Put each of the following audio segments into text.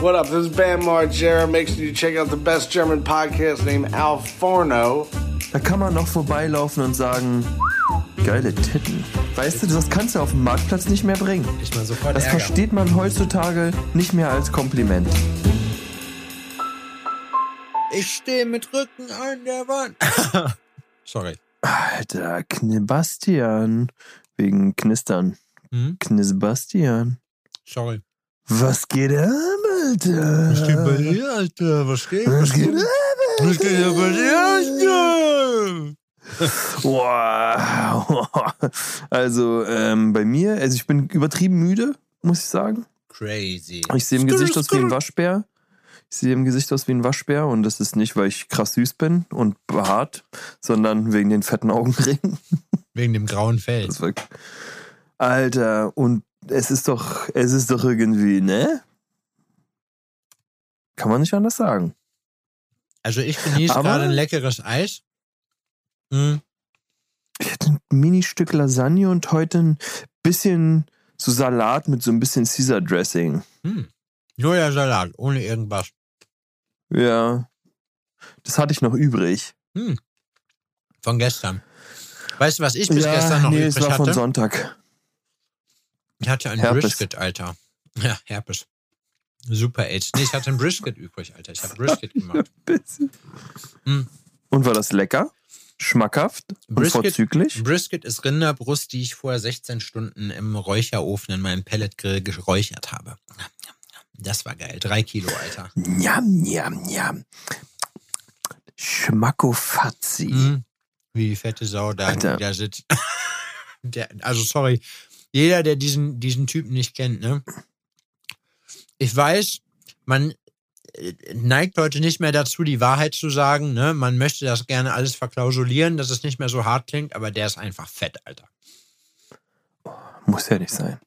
What up? This is Bam Margera. Make sure you check out the best German podcast named Al Forno. Da kann man noch vorbeilaufen und sagen, geile Titten. Weißt du, das kannst du auf dem Marktplatz nicht mehr bringen. Ich mal sofort Das Ärger. versteht man heutzutage nicht mehr als Kompliment. Ich stehe mit Rücken an der Wand. Sorry. Alter, Knibastian. Wegen Knistern. Hm? Knisbastian. Sorry. Was geht ab, Alter? Was geht bei dir, Alter? Was geht? Was geht Was geht da bei dir, Alter? Wow. Also ähm, bei mir, also ich bin übertrieben müde, muss ich sagen. Crazy. Ich sehe im Gesicht aus wie ein Waschbär. Ich sehe im Gesicht aus wie ein Waschbär und das ist nicht, weil ich krass süß bin und behaart, sondern wegen den fetten Augenringen. Wegen dem grauen Fell. Alter, und es ist doch, es ist doch irgendwie, ne? Kann man nicht anders sagen. Also ich genieße gerade ein leckeres Eis. Hm. Ich hatte ein Mini-Stück Lasagne und heute ein bisschen so Salat mit so ein bisschen Caesar Dressing. Hm. Salat, ohne irgendwas. Ja. Das hatte ich noch übrig. Hm. Von gestern. Weißt du, was ich bis gestern noch nee, übrig es war von hatte? Sonntag. Ich hatte ein Herpes. Brisket, Alter. Ja, Herpes. Super AIDS. Nee, ich hatte ein Brisket übrig, Alter. Ich habe Brisket gemacht. Hm. Und war das lecker? Schmackhaft? Und Brisket- vorzüglich? Brisket ist Rinderbrust, die ich vorher 16 Stunden im Räucherofen in meinem Pelletgrill geräuchert habe. Das war geil. Drei Kilo, Alter. Njam, njam, njam. Schmackofatzi. Mhm. Wie die fette Sau da, da sitzt. Der, also sorry, jeder, der diesen, diesen Typen nicht kennt, ne? Ich weiß, man äh, neigt heute nicht mehr dazu, die Wahrheit zu sagen, ne? Man möchte das gerne alles verklausulieren, dass es nicht mehr so hart klingt, aber der ist einfach fett, Alter. Muss ja nicht sein.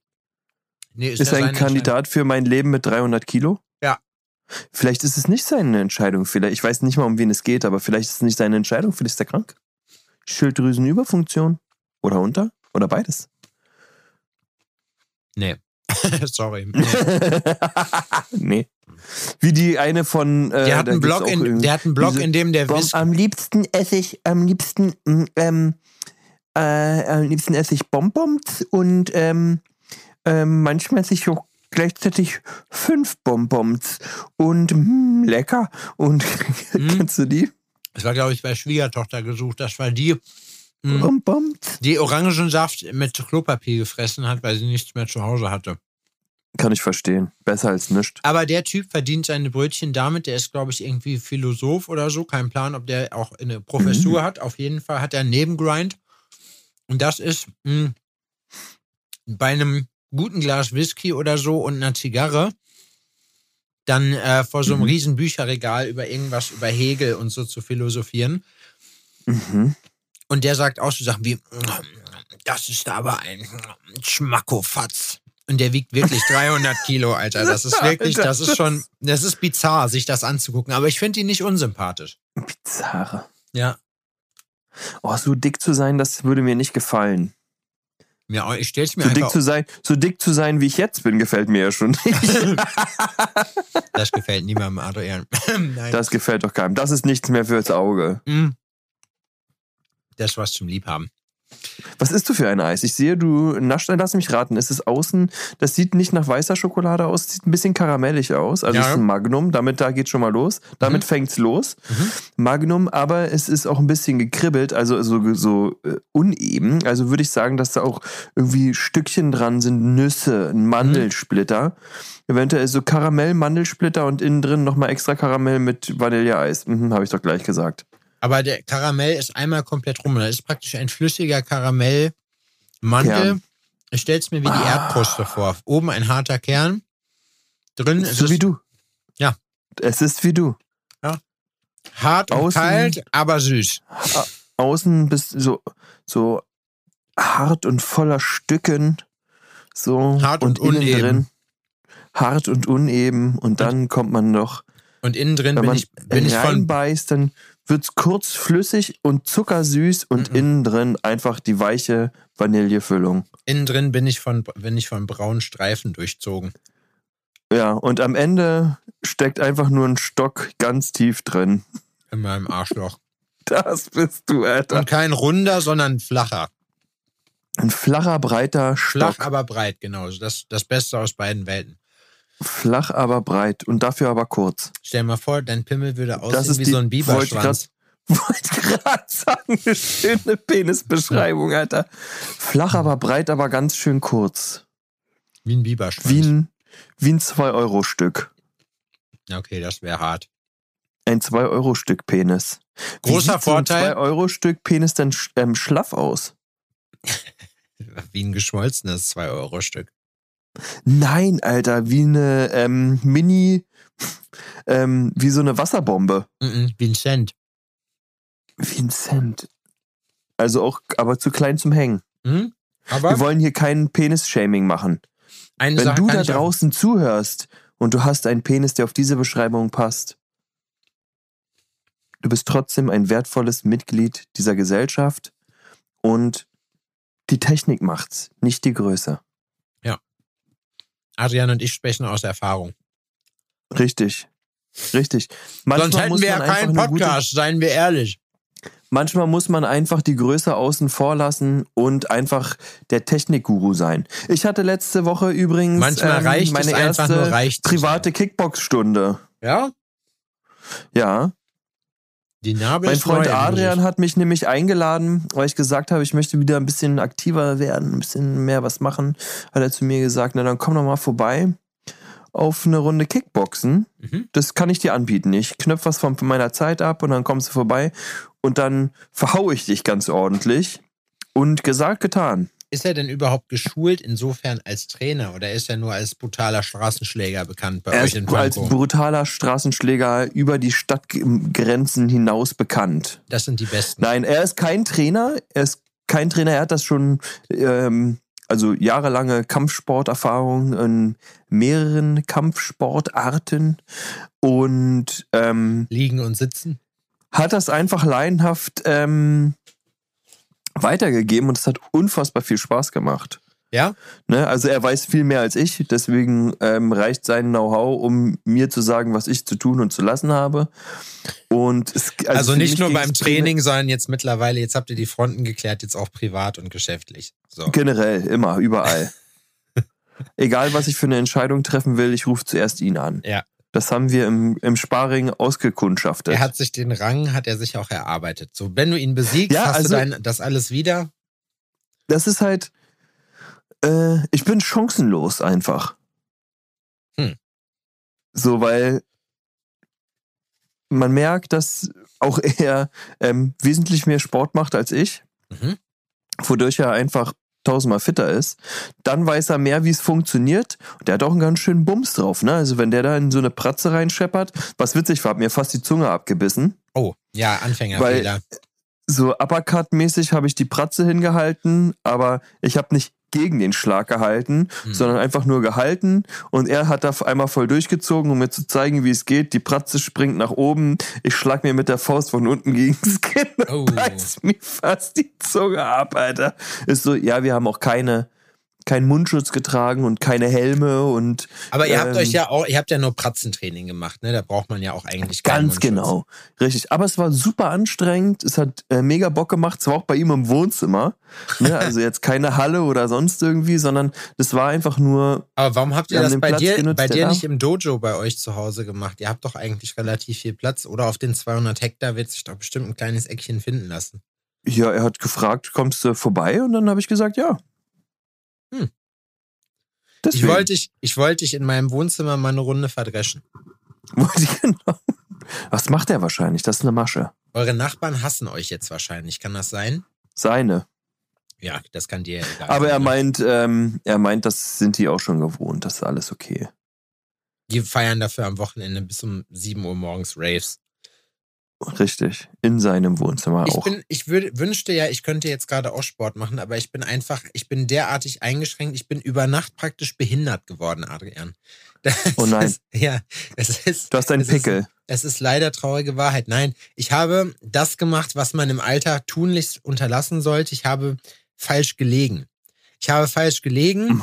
Nee, Ist seine ein Kandidat für mein Leben mit 300 Kilo? Ja. Vielleicht ist es nicht seine Entscheidung. Vielleicht, ich weiß nicht mal, um wen es geht, aber vielleicht ist es nicht seine Entscheidung. Vielleicht ist er krank. Schilddrüsenüberfunktion. Oder unter? Oder beides. Nee. sorry. Nee. Wie die eine von. Äh, Der hat einen Blog, in, der hat einen Blog, in dem der Bom, am liebsten esse ich, am liebsten, ähm, äh, am liebsten esse ich Bonbons und ähm, ähm, manchmal esse ich auch gleichzeitig fünf Bonbons und mm, lecker. Und Mhm. kennst du die? Das war, glaube ich, bei Schwiegertochter gesucht. Das war die, Mhm. Die Orangensaft mit Klopapier gefressen hat, weil sie nichts mehr zu Hause hatte. Kann ich verstehen. Besser als nichts. Aber der Typ verdient seine Brötchen damit. Der ist, glaube ich, irgendwie Philosoph oder so. Kein Plan, ob der auch eine Professur hat. Auf jeden Fall hat er einen Nebengrind. Und das ist mh, bei einem guten Glas Whisky oder so und einer Zigarre dann äh, vor so einem Mhm. riesen Bücherregal über irgendwas, über Hegel und so zu philosophieren. Mhm. Und der sagt auch so Sachen wie, das ist aber ein Schmackofatz. Und der wiegt wirklich 300 Kilo, Alter. Das ist wirklich, das ist schon, das ist bizarr, sich das anzugucken. Aber ich finde ihn nicht unsympathisch. Bizarre. Ja. Oh, so dick zu sein, das würde mir nicht gefallen. Ja, ich stell's mir So dick zu sein, so dick zu sein, wie ich jetzt bin, gefällt mir ja schon nicht. das gefällt niemandem, Adrian. Nein. Das gefällt doch keinem. Das ist nichts mehr fürs Auge. Mm. Das ist was zum Liebhaben. Was isst du für ein Eis? Ich sehe, du naschst, lass mich raten. Ist es außen, das sieht nicht nach weißer Schokolade aus, sieht ein bisschen karamellig aus. Also Ja. es ist ein Magnum, damit da geht schon mal los. Damit Mhm. fängt's los. Mhm. Magnum, aber es ist auch ein bisschen gekribbelt, also so, so äh, uneben. Also würde ich sagen, dass da auch irgendwie Stückchen dran sind, Nüsse, ein Mandelsplitter. Eventuell so Karamell-Mandelsplitter und innen drin nochmal extra Karamell mit Vanilleeis. Mhm, Habe ich doch gleich gesagt. Aber der Karamell ist einmal komplett rum. Das ist praktisch ein flüssiger Karamellmantel. Kern. Ich stell's mir wie die Ah. Erdkruste vor. Oben ein harter Kern. Drin ist So es wie du. Ja. Es ist wie du. hart und Außen- kalt, aber süß. Außen bist so, so hart und voller Stücken. So. Hart und innen uneben. drin. Hart und uneben. Und dann kommt man noch Und innen drin Wenn bin ich, bin ich von. reinbeißt, dann wird's kurz flüssig und zuckersüß und Mhm. innen drin einfach die weiche Vanillefüllung. Innen drin bin ich von, bin ich von braunen Streifen durchzogen. Ja, und am Ende steckt einfach nur ein Stock ganz tief drin. In meinem Arschloch. Das bist du, Alter. Und kein runder, sondern ein flacher. Ein flacher, breiter Flach, Stock. aber breit, genau. Das, das Beste aus beiden Welten. Flach, aber breit und dafür aber kurz. Stell dir mal vor, dein Pimmel würde Das aussehen ist wie die- so ein Biberschwanz. Wollte gerade sagen, eine schöne Penisbeschreibung, Alter. Flach, aber breit, aber ganz schön kurz. Wie ein Biberschwanz. Wie ein, wie ein 2-Euro-Stück. okay, das wäre hart. Ein 2-Euro-Stück Penis. Wie Großer sieht so ein Vorteil. 2-Euro-Stück Penis denn ähm, schlaff aus? Wie ein geschmolzenes 2-Euro-Stück. Nein, Alter, wie eine ähm, Mini, ähm, wie so eine Wasserbombe. Mhm, Wie ein Cent. Wie ein Cent. Also auch, aber zu klein zum Hängen. Mhm. Wir wollen hier kein Penis-Shaming machen. eine Wenn Sache du da ich auch- draußen zuhörst und du hast einen Penis, der auf diese Beschreibung passt, du bist trotzdem ein wertvolles Mitglied dieser Gesellschaft und die Technik macht's, nicht die Größe. Adrian und ich sprechen aus Erfahrung. Richtig. Richtig. Manchmal Sonst hätten muss wir ja keinen eine gute- Podcast, seien wir ehrlich. Manchmal muss man einfach die Größe außen vor lassen und einfach der Technikguru sein. Ich hatte letzte Woche übrigens Manchmal ähm, reicht meine erste private Kickbox-Stunde. Ja? Ja, Die Narbe mein Freund Adrian hat mich nämlich eingeladen, weil ich gesagt habe, ich möchte wieder ein bisschen aktiver werden, ein bisschen mehr was machen. Hat er zu mir gesagt, na dann komm doch mal vorbei auf eine Runde Kickboxen. Mhm. Das kann ich dir anbieten. Ich knöpfe was von meiner Zeit ab und dann kommst du vorbei und dann verhau ich dich ganz ordentlich. Und gesagt, getan. Ist er denn überhaupt geschult insofern als Trainer oder ist er nur als brutaler Straßenschläger bekannt bei Er euch in als Pankow? brutaler Straßenschläger über die Stadtgrenzen hinaus bekannt. Das sind die Besten. Nein, er ist kein Trainer. Er ist kein Trainer. Er hat das schon, ähm, also jahrelange Kampfsporterfahrung in mehreren Kampfsportarten und ähm, Liegen und sitzen. hat das einfach laienhaft ähm, weitergegeben und es hat unfassbar viel Spaß gemacht. Ja? Ne? Also er weiß viel mehr als ich, deswegen ähm, reicht sein Know-how, um mir zu sagen, was ich zu tun und zu lassen habe. Und es, Also, für nicht nur beim Training, sondern jetzt mittlerweile, jetzt habt ihr die Fronten geklärt, jetzt auch privat und geschäftlich. So. Generell, immer, überall. Egal, was ich für eine Entscheidung treffen will, ich rufe zuerst ihn an. Ja. Das haben wir im, im Sparring ausgekundschaftet. Er hat sich den Rang, hat er sich auch erarbeitet. So, wenn du ihn besiegst, Ja, hast also- du dein, das alles wieder. das ist halt, äh, ich bin chancenlos einfach. Hm. So, weil man merkt, dass auch er ähm, wesentlich mehr Sport macht als ich, Mhm. wodurch er einfach tausendmal fitter ist. Dann weiß er mehr, wie es funktioniert. Und der hat auch einen ganz schönen Bums drauf, ne? Also wenn der da in so eine Pratze reinscheppert, was witzig war, hat mir fast die Zunge abgebissen. Oh, ja, Anfängerfehler. So Uppercut-mäßig habe ich die Pratze hingehalten, aber ich habe nicht gegen den Schlag gehalten, Hm. sondern einfach nur gehalten und er hat da einmal voll durchgezogen, um mir zu zeigen, wie es geht. Die Pratze springt nach oben, ich schlag mir mit der Faust von unten gegen das Kinn Oh. und reiß mir fast die Zunge ab, Alter. Ist so, ja, wir haben auch keine, keinen Mundschutz getragen und keine Helme und Aber ihr habt ähm, euch ja auch, ihr habt ja nur Pratzentraining gemacht, ne? Da braucht man ja auch eigentlich Ganz genau, richtig. Aber es war super anstrengend. Es hat äh, mega Bock gemacht. Es war auch bei ihm im Wohnzimmer. Ne? Also jetzt keine Halle oder sonst irgendwie, sondern das war einfach nur. Aber warum habt ihr das bei Platz dir, genutzt, bei dir nicht im Dojo bei euch zu Hause gemacht? Ihr habt doch eigentlich relativ viel Platz. Oder auf den 200 Hektar wird sich doch bestimmt ein kleines Eckchen finden lassen. Ja, er hat gefragt, kommst du vorbei? Und dann habe ich gesagt, ja. Hm. Deswegen. Ich wollte dich, ich wollte dich in meinem Wohnzimmer mal eine Runde verdreschen. Wollte ich genau. Was macht er wahrscheinlich? Das ist eine Masche. Eure Nachbarn hassen euch jetzt wahrscheinlich. Kann das sein? Seine. Ja, das kann dir ja egal Aber er sein, ne? meint, ähm, er meint, das sind die auch schon gewohnt. Das ist alles okay. Die feiern dafür am Wochenende bis um 7 Uhr morgens Raves. Richtig. In seinem Wohnzimmer Ich, auch. bin, ich würd, wünschte ja, ich könnte jetzt gerade auch Sport machen, aber ich bin einfach, ich bin derartig eingeschränkt, ich bin über Nacht praktisch behindert geworden, Adrian. Das Oh nein. Ist, ja, es ist, du hast einen es ist- Pickel. es ist leider traurige Wahrheit. Nein, ich habe das gemacht, was man im Alter tunlichst unterlassen sollte. Ich habe falsch gelegen. Ich habe falsch gelegen.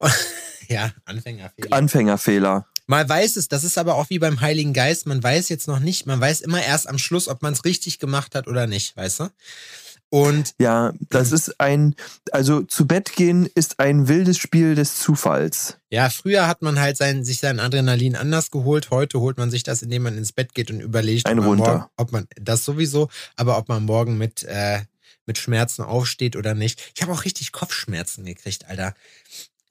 ja, Anfängerfehler. Anfängerfehler. Man weiß es, das ist aber auch wie beim Heiligen Geist, man weiß jetzt noch nicht, man weiß immer erst am Schluss, ob man es richtig gemacht hat oder nicht, weißt du? Und Ja, das ist ein, also zu Bett gehen ist ein wildes Spiel des Zufalls. ja, früher hat man halt sein, sich sein Adrenalin anders geholt. Heute holt man sich das, indem man ins Bett geht und überlegt, ob, man morgen, ob man das sowieso, aber ob man morgen mit, äh, mit Schmerzen aufsteht oder nicht. Ich habe auch richtig Kopfschmerzen gekriegt, Alter.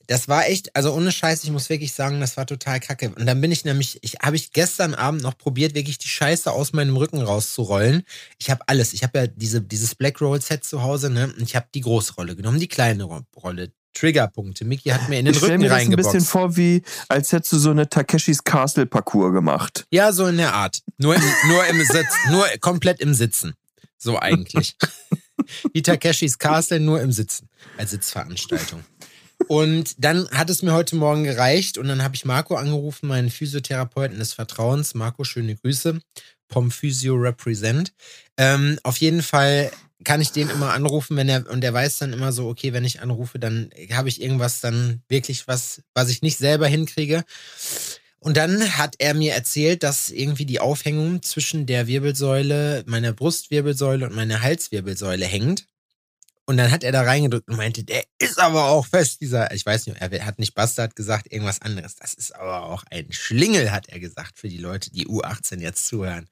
Das war echt, also ohne Scheiß, ich muss wirklich sagen, das war total kacke. Und dann bin ich nämlich, ich habe ich gestern Abend noch probiert, wirklich die Scheiße aus meinem Rücken rauszurollen. Ich habe alles. Ich habe ja diese, dieses Black Roll Set zu Hause, ne? Und ich habe die große Rolle genommen, die kleine Ro- Rolle. Triggerpunkte. Mickey hat mir in den Ich Rücken mir das ein bisschen vor, wie als hättest du so eine Takeshis Castle Parcours gemacht. Ja, so in der Art. Nur im, nur im Sitz, nur komplett im Sitzen. So eigentlich. Wie Takeshis Castle, nur im Sitzen. Als Sitzveranstaltung. Und dann hat es mir heute Morgen gereicht und dann habe ich Marco angerufen, meinen Physiotherapeuten des Vertrauens. Marco, schöne Grüße. Pom Physio Represent. Ähm, auf jeden Fall kann ich den immer anrufen, wenn er, und der weiß dann immer so, okay, wenn ich anrufe, dann habe ich irgendwas dann wirklich was, was ich nicht selber hinkriege. Und dann hat er mir erzählt, dass irgendwie die Aufhängung zwischen der Wirbelsäule, meiner Brustwirbelsäule und meiner Halswirbelsäule hängt. Und dann hat er da reingedrückt und meinte, der ist aber auch fest, dieser, ich weiß nicht, er hat nicht Bastard gesagt, irgendwas anderes. Das ist aber auch ein Schlingel, hat er gesagt, für die Leute, die U18 jetzt zuhören.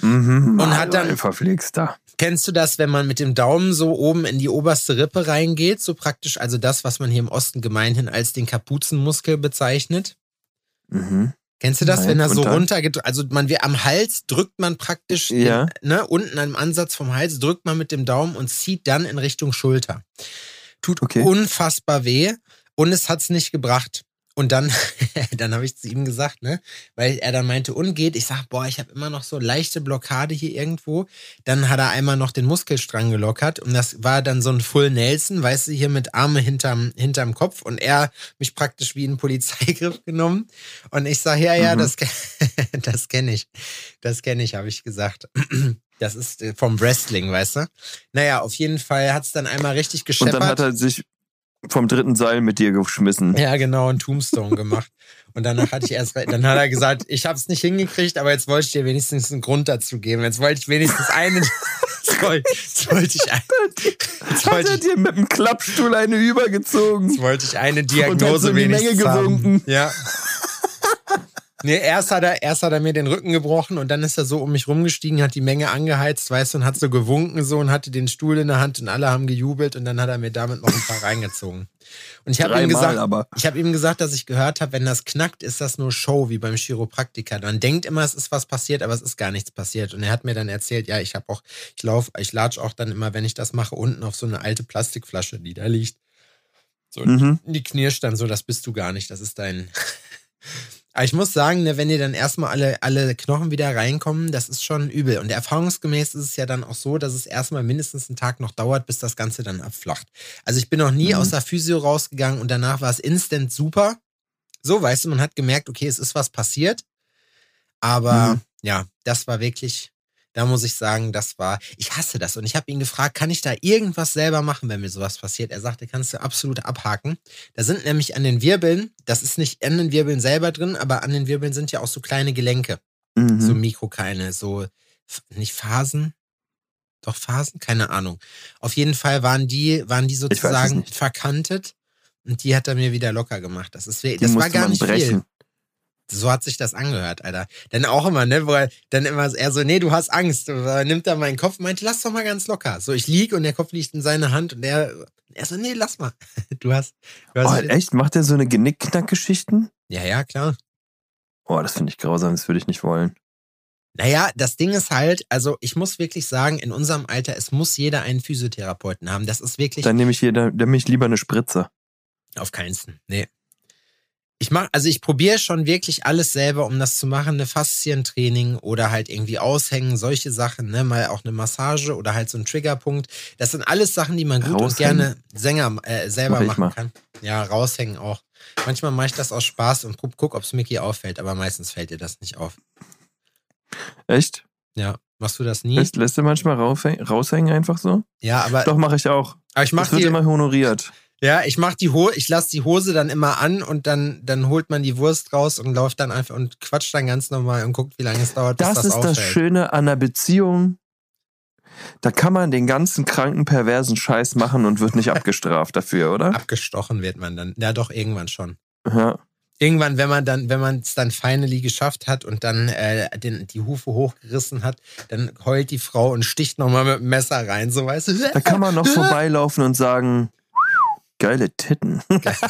Mhm, Und hat dann- verflixter. Kennst du das, wenn man mit dem Daumen so oben in die oberste Rippe reingeht? So praktisch, also das, was man hier im Osten gemeinhin als den Kapuzenmuskel bezeichnet? Mhm. Kennst du das, Nein, wenn er so dann? runter also man wir am Hals drückt man praktisch Ja. ne, unten am Ansatz vom Hals drückt man mit dem Daumen und zieht dann in Richtung Schulter. Tut Okay. unfassbar weh und es hat's nicht gebracht. Und dann, dann habe ich zu ihm gesagt, ne, weil er dann meinte, und geht. Ich sag, boah, ich habe immer noch so leichte Blockade hier irgendwo. Dann hat er einmal noch den Muskelstrang gelockert und das war dann so ein Full Nelson, weißt du, hier mit Arme hinterm, hinterm Kopf und er mich praktisch wie einen Polizeigriff genommen. Und ich sage, ja, ja, Mhm. das, das kenne ich. Das kenne ich, habe ich gesagt. Das ist äh, vom Wrestling, weißt du? Naja, auf jeden Fall hat's dann einmal richtig Und gescheppert. dann hat er sich vom dritten Seil mit dir geschmissen. Ja, genau, ein Tombstone gemacht. Und danach hatte ich erst, dann hat er gesagt, ich habe es nicht hingekriegt, aber jetzt wollte ich dir wenigstens einen Grund dazu geben. Jetzt wollte ich wenigstens einen, jetzt wollte jetzt wollte ich, ein, jetzt Hat wollte er ich, dir mit dem Klappstuhl eine übergezogen? jetzt wollte ich eine Und Diagnose hat so in die wenigstens Menge haben. gewunken. Ja. Nee, erst hat, er, erst hat er mir den Rücken gebrochen und dann ist er so um mich rumgestiegen, hat die Menge angeheizt, weißt du, und hat so gewunken so und hatte den Stuhl in der Hand und alle haben gejubelt und dann hat er mir damit noch ein paar reingezogen. Und ich habe ihm gesagt, aber. ich habe ihm gesagt, dass ich gehört habe, wenn das knackt, ist das nur Show, wie beim Chiropraktiker. Man denkt immer, es ist was passiert, aber es ist gar nichts passiert. Und er hat mir dann erzählt, ja, ich habe auch, ich lauf, ich latsch auch dann immer, wenn ich das mache, unten auf so eine alte Plastikflasche, die da liegt. So, Mhm. die knirscht dann so, das bist du gar nicht, das ist dein. Aber ich muss sagen, ne, wenn dir dann erstmal alle, alle Knochen wieder reinkommen, das ist schon übel. Und erfahrungsgemäß ist es ja dann auch so, dass es erstmal mindestens einen Tag noch dauert, bis das Ganze dann abflacht. Also ich bin noch nie Mhm. aus der Physio rausgegangen und danach war es instant super. So, weißt du, man hat gemerkt, okay, es ist was passiert. Aber Mhm. ja, das war wirklich, da muss ich sagen, das war, ich hasse das. Und ich habe ihn gefragt, kann ich da irgendwas selber machen, wenn mir sowas passiert? Er sagte, kannst du absolut abhaken. Da sind nämlich an den Wirbeln, das ist nicht an den Wirbeln selber drin, aber an den Wirbeln sind ja auch so kleine Gelenke, Mhm. so Mikrokeine, so, nicht Phasen? Doch Phasen? Keine Ahnung. Auf jeden Fall waren die, waren die sozusagen verkantet und die hat er mir wieder locker gemacht. Das ist, das war gar man nicht viel. So hat sich das angehört, Alter. Dann auch immer, ne, wo er dann immer er so, nee, du hast Angst. Und er nimmt dann meinen Kopf und meint, lass doch mal ganz locker. So, ich lieg und der Kopf liegt in seiner Hand und er, er so, nee, lass mal. Du hast, du Oh, hast echt? Macht er so eine Genickknack-Geschichten? ja, ja, klar. Oh, das finde ich grausam, das würde ich nicht wollen. Naja, das Ding ist halt, also ich muss wirklich sagen, in unserem Alter, es muss jeder einen Physiotherapeuten haben. Das ist wirklich Dann nehme ich hier, dann nehme ich lieber eine Spritze. auf keinsten. Nee. Ich mach, also ich probiere schon wirklich alles selber, um das zu machen. Eine Faszientraining oder halt irgendwie aushängen, solche Sachen, ne? Mal auch eine Massage oder halt so ein Triggerpunkt. Das sind alles Sachen, die man gut und Raushängen? gerne Sänger äh, selber Mach machen kann. Ja, raushängen auch. Manchmal mache ich das aus Spaß und guck, guck ob es Mickey auffällt, aber meistens fällt dir das nicht auf. Echt? Ja. Machst du das nie? Lässt, lässt du manchmal raushängen einfach so? ja, aber, Doch, mache ich auch. aber ich Das mache wird die, immer honoriert. Ja, ich mach die Hose, ich lasse die Hose dann immer an und dann, dann holt man die Wurst raus und läuft dann einfach und quatscht dann ganz normal und guckt, wie lange es dauert, bis Das das, ist das aufhält. Schöne an einer Beziehung. Da kann man den ganzen kranken, perversen Scheiß machen und wird nicht abgestraft dafür, oder? Abgestochen wird man dann. Ja, doch, irgendwann schon. Ja. Irgendwann, wenn man dann, wenn man es dann finally geschafft hat und dann äh, den, die Hufe hochgerissen hat, dann heult die Frau und sticht nochmal mit dem Messer rein, so weißt du. Da kann man noch vorbeilaufen und sagen, geile Titten. Geil.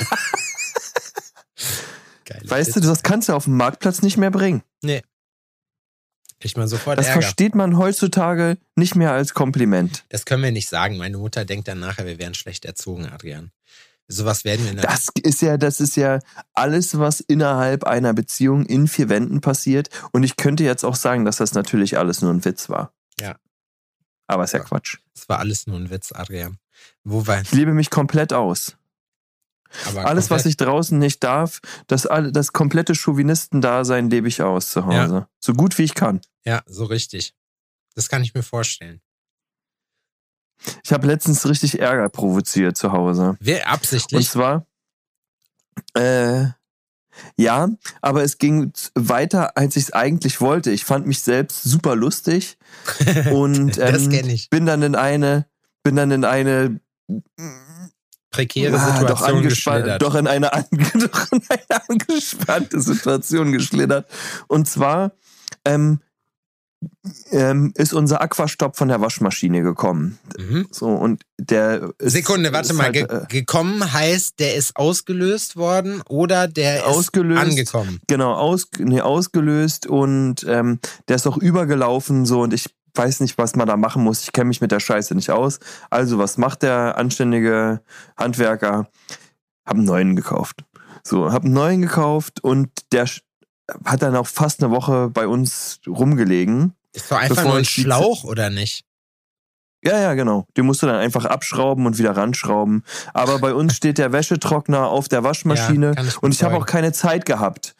Weißt du, das kannst du auf dem Marktplatz nicht mehr bringen. Kriegt man sofort Das Ärger. versteht man heutzutage nicht mehr als Kompliment. Das können wir nicht sagen. Meine Mutter denkt dann nachher, wir wären schlecht erzogen, Adrian. Sowas werden wir nicht. Das ist ja, das ist ja alles, was innerhalb einer Beziehung in vier Wänden passiert. Und ich könnte jetzt auch sagen, dass das natürlich alles nur ein Witz war. Ja. Aber ist ja Ja. Quatsch. Das war alles nur ein Witz, Adrian. Wo war Ich lebe mich komplett aus. aber Alles, was komplett- ich draußen nicht darf, das, das komplette Chauvinistendasein lebe ich aus zu Hause. So gut wie ich kann. Ja, so richtig. Das kann ich mir vorstellen. Ich habe letztens richtig Ärger provoziert zu Hause. Wer Und absichtlich? zwar, äh, ja, aber es ging weiter, als ich es eigentlich wollte. Ich fand mich selbst super lustig und ähm, bin dann in eine, bin dann in eine Prekäre Ah, doch, Situation angespannt, geschlittert. doch in eine, doch in eine angespannte Situation geschlittert. Und zwar ähm, ähm, ist unser Aquastopp von der Waschmaschine gekommen. Mhm. So, und der ist, Sekunde, warte ist mal. halt, Ge äh, gekommen heißt, der ist ausgelöst worden oder der ist Ausgelöst. angekommen. Genau, aus, nee, ausgelöst und ähm, der ist auch übergelaufen so und ich weiß nicht, was man da machen muss. Ich kenne mich mit der Scheiße nicht aus. Also, was macht der anständige Handwerker? Hab einen neuen gekauft. So, hab einen neuen gekauft und der hat dann auch fast eine Woche bei uns rumgelegen. Ist doch einfach nur ein Schlauch, oder nicht? Ja, ja, genau. Den musst du dann einfach abschrauben und wieder ranschrauben. Aber bei uns steht der Wäschetrockner auf der Waschmaschine Ja, ich und ich habe auch keine Zeit gehabt.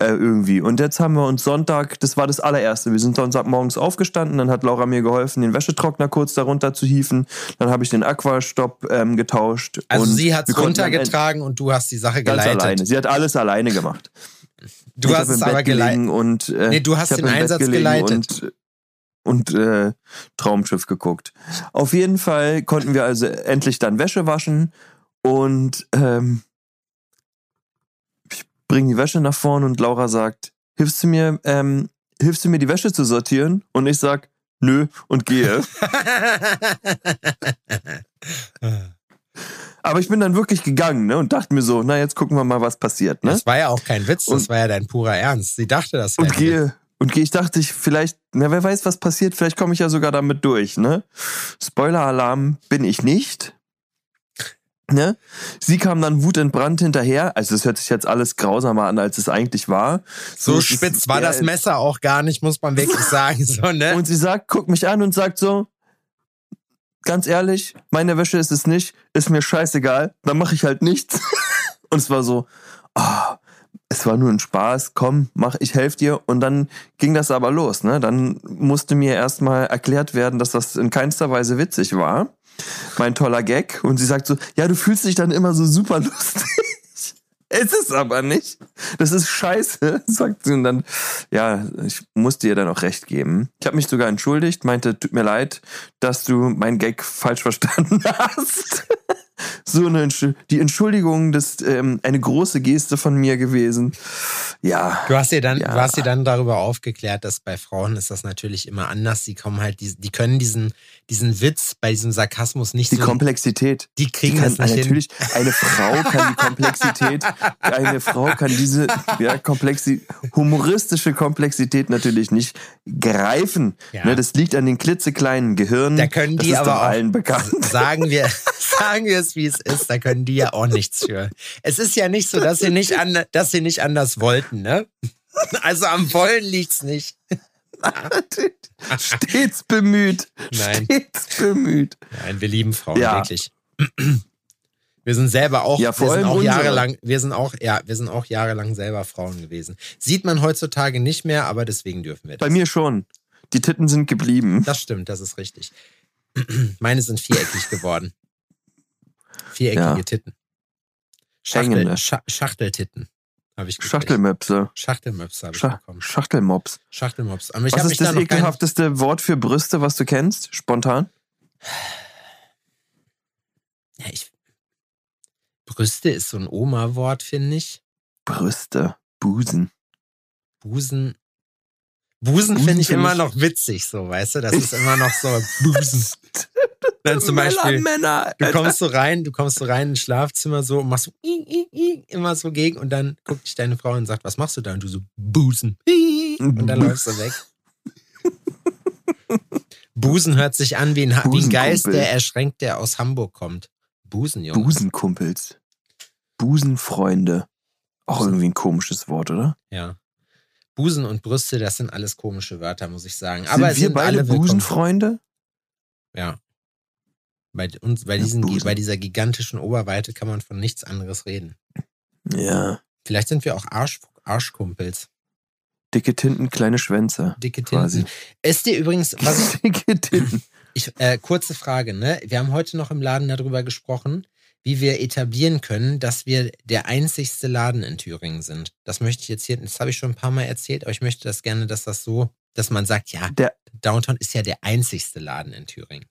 Äh, irgendwie. Und jetzt haben wir uns Sonntag, das war das allererste. Wir sind Sonntagmorgens aufgestanden, dann hat Laura mir geholfen, den Wäschetrockner kurz darunter zu hieven. Dann habe ich den Aquastopp ähm, getauscht. Also und sie hat es runtergetragen und du hast die Sache Ganz geleitet. alleine. Sie hat alles alleine gemacht. Du Ich hast es aber geleitet. und äh, Nee, du hast den Einsatz geleitet. Und, und äh, Traumschiff geguckt. Auf jeden Fall konnten wir also endlich dann Wäsche waschen und ähm, bringe die Wäsche nach vorne und Laura sagt, hilfst du mir, ähm, hilfst du mir die Wäsche zu sortieren? Und ich sag, nö und gehe. Aber ich bin dann wirklich gegangen ne, und dachte mir so, na jetzt gucken wir mal, was passiert. Ne? Das war ja auch kein Witz, das Und- war ja dein purer Ernst. Sie dachte, das und gehe und gehe ich dachte ich vielleicht na wer weiß was passiert vielleicht komme ich ja sogar damit durch ne Spoiler Alarm bin ich nicht ne sie kam dann wutentbrannt hinterher also es hört sich jetzt alles grausamer an als es eigentlich war So ist- spitz war das Messer auch gar nicht, muss man wirklich sagen. So, ne? und sie sagt guckt mich an und sagt so ganz ehrlich meine Wäsche ist es nicht ist mir scheißegal dann mache ich halt nichts und es war so ah es war nur ein Spaß, komm, mach, ich helfe dir. Und dann ging das aber los, ne? Dann musste mir erstmal erklärt werden, dass das in keinster Weise witzig war. Mein toller Gag. Und sie sagt so, ja, du fühlst dich dann immer so super lustig. Es ist aber nicht. Das ist scheiße, sagt sie. Und dann, ja, ich musste ihr dann auch recht geben. Ich habe mich sogar entschuldigt, meinte, tut mir leid, dass du mein Gag falsch verstanden hast. So eine die Entschuldigung, das ähm, eine große Geste von mir gewesen. Ja, Du hast dir dann, Ja. du hast dir dann darüber aufgeklärt, dass bei Frauen ist das natürlich immer anders. Die kommen halt, die, die können diesen, diesen Witz bei diesem Sarkasmus nicht die so. Komplexität. die Die kriegen kann, das nicht hin. natürlich, eine Frau kann die Komplexität, eine Frau kann diese ja, Komplexi humoristische Komplexität natürlich nicht greifen. Ja. Ne, das liegt an den klitzekleinen Gehirnen. Da können das die ist aber allen bekannt. Sagen wir, sagen wir es, wie es ist, da können die ja auch nichts für. Es ist ja nicht so, dass sie nicht, an, dass sie nicht anders wollten, ne? Also am Wollen liegt's nicht. Stets bemüht. Nein. Stets bemüht. Nein, wir lieben Frauen Ja. wirklich. Wir sind selber auch, Ja, wir sind auch jahrelang, wir sind auch, ja, wir sind auch jahrelang selber Frauen gewesen. Sieht man heutzutage nicht mehr, aber deswegen dürfen wir das. Bei mir schon. Die Titten sind geblieben. Das stimmt, das ist richtig. Meine sind viereckig geworden. Viereckige Ja. Titten. Schachtel. Scha Schachteltitten. Habe ich gekriegt. Schachtelmöpse. Schachtelmöpse habe ich Scha bekommen. Schachtelmops. Schachtelmops. Aber ich Was ist da das kein, ekelhafteste Wort für Brüste, was du kennst? Spontan? ja, ich, Brüste ist so ein Oma-Wort, finde ich. Brüste. Busen. Busen. Busen Busen finde ich immer noch witzig, so, weißt du? Das ist immer noch so Busen. Dann zum Beispiel, Männer. du kommst so rein, du kommst so rein ins Schlafzimmer so und machst so i, i, i, immer so gegen und dann guckt dich deine Frau und sagt, was machst du da? Und du so Busen. Und dann läufst du weg. Busen hört sich an wie ein, Ha- wie ein. Geist, der erschränkt, der aus Hamburg kommt. Busen, Junge. Busenkumpels. Busenfreunde. Auch Busen. irgendwie ein komisches Wort, oder? Ja. Busen und Brüste, das sind alles komische Wörter, muss ich sagen. sind Aber wir sind beide. Busenfreunde? Ja. Bei, uns, bei, diesen, bei dieser gigantischen Oberweite kann man von nichts anderes reden. Ja. Vielleicht sind wir auch Arsch, Arschkumpels. Dicke Tinten, kleine Schwänze. Dicke Quasi. Tinten. Ist dir übrigens, was ich, Dicke Tinten. ich äh, kurze Frage, ne? Wir haben heute noch im Laden darüber gesprochen, wie wir etablieren können, dass wir der einzigste Laden in Thüringen sind. Das möchte ich jetzt hier, das habe ich schon ein paar Mal erzählt, aber ich möchte das gerne, dass das so, dass man sagt, ja, Der, Downtown ist ja der einzigste Laden in Thüringen.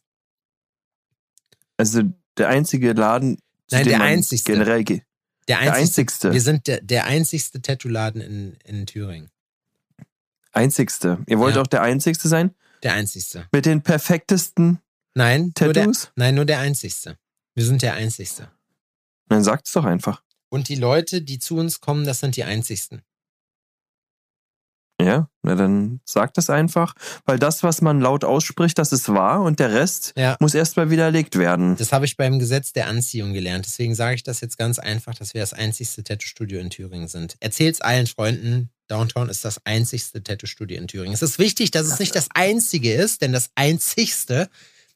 Also der einzige Laden, zu Nein, dem der man einzigste. generell geht. Der Der einzigste. einzigste. Wir sind der, der einzigste Tattoo-Laden in, in Thüringen. Einzigste. Ihr wollt Ja. auch der einzigste sein? Der einzigste. Mit den perfektesten Nein, nur der, Tattoos? nein, nur der einzigste. Wir sind der einzigste. Dann sagt's doch einfach. Und die Leute, die zu uns kommen, das sind die einzigsten. Ja, na dann sagt das einfach, weil das, was man laut ausspricht, das ist wahr und der Rest Ja. muss erstmal widerlegt werden. Das habe ich beim Gesetz der Anziehung gelernt. Deswegen sage ich das jetzt ganz einfach, dass wir das einzigste Tattoo-Studio in Thüringen sind. Erzählt's allen Freunden, Downtown ist das einzigste Tattoo-Studio in Thüringen. Es ist wichtig, dass es nicht das einzige ist, denn das einzigste,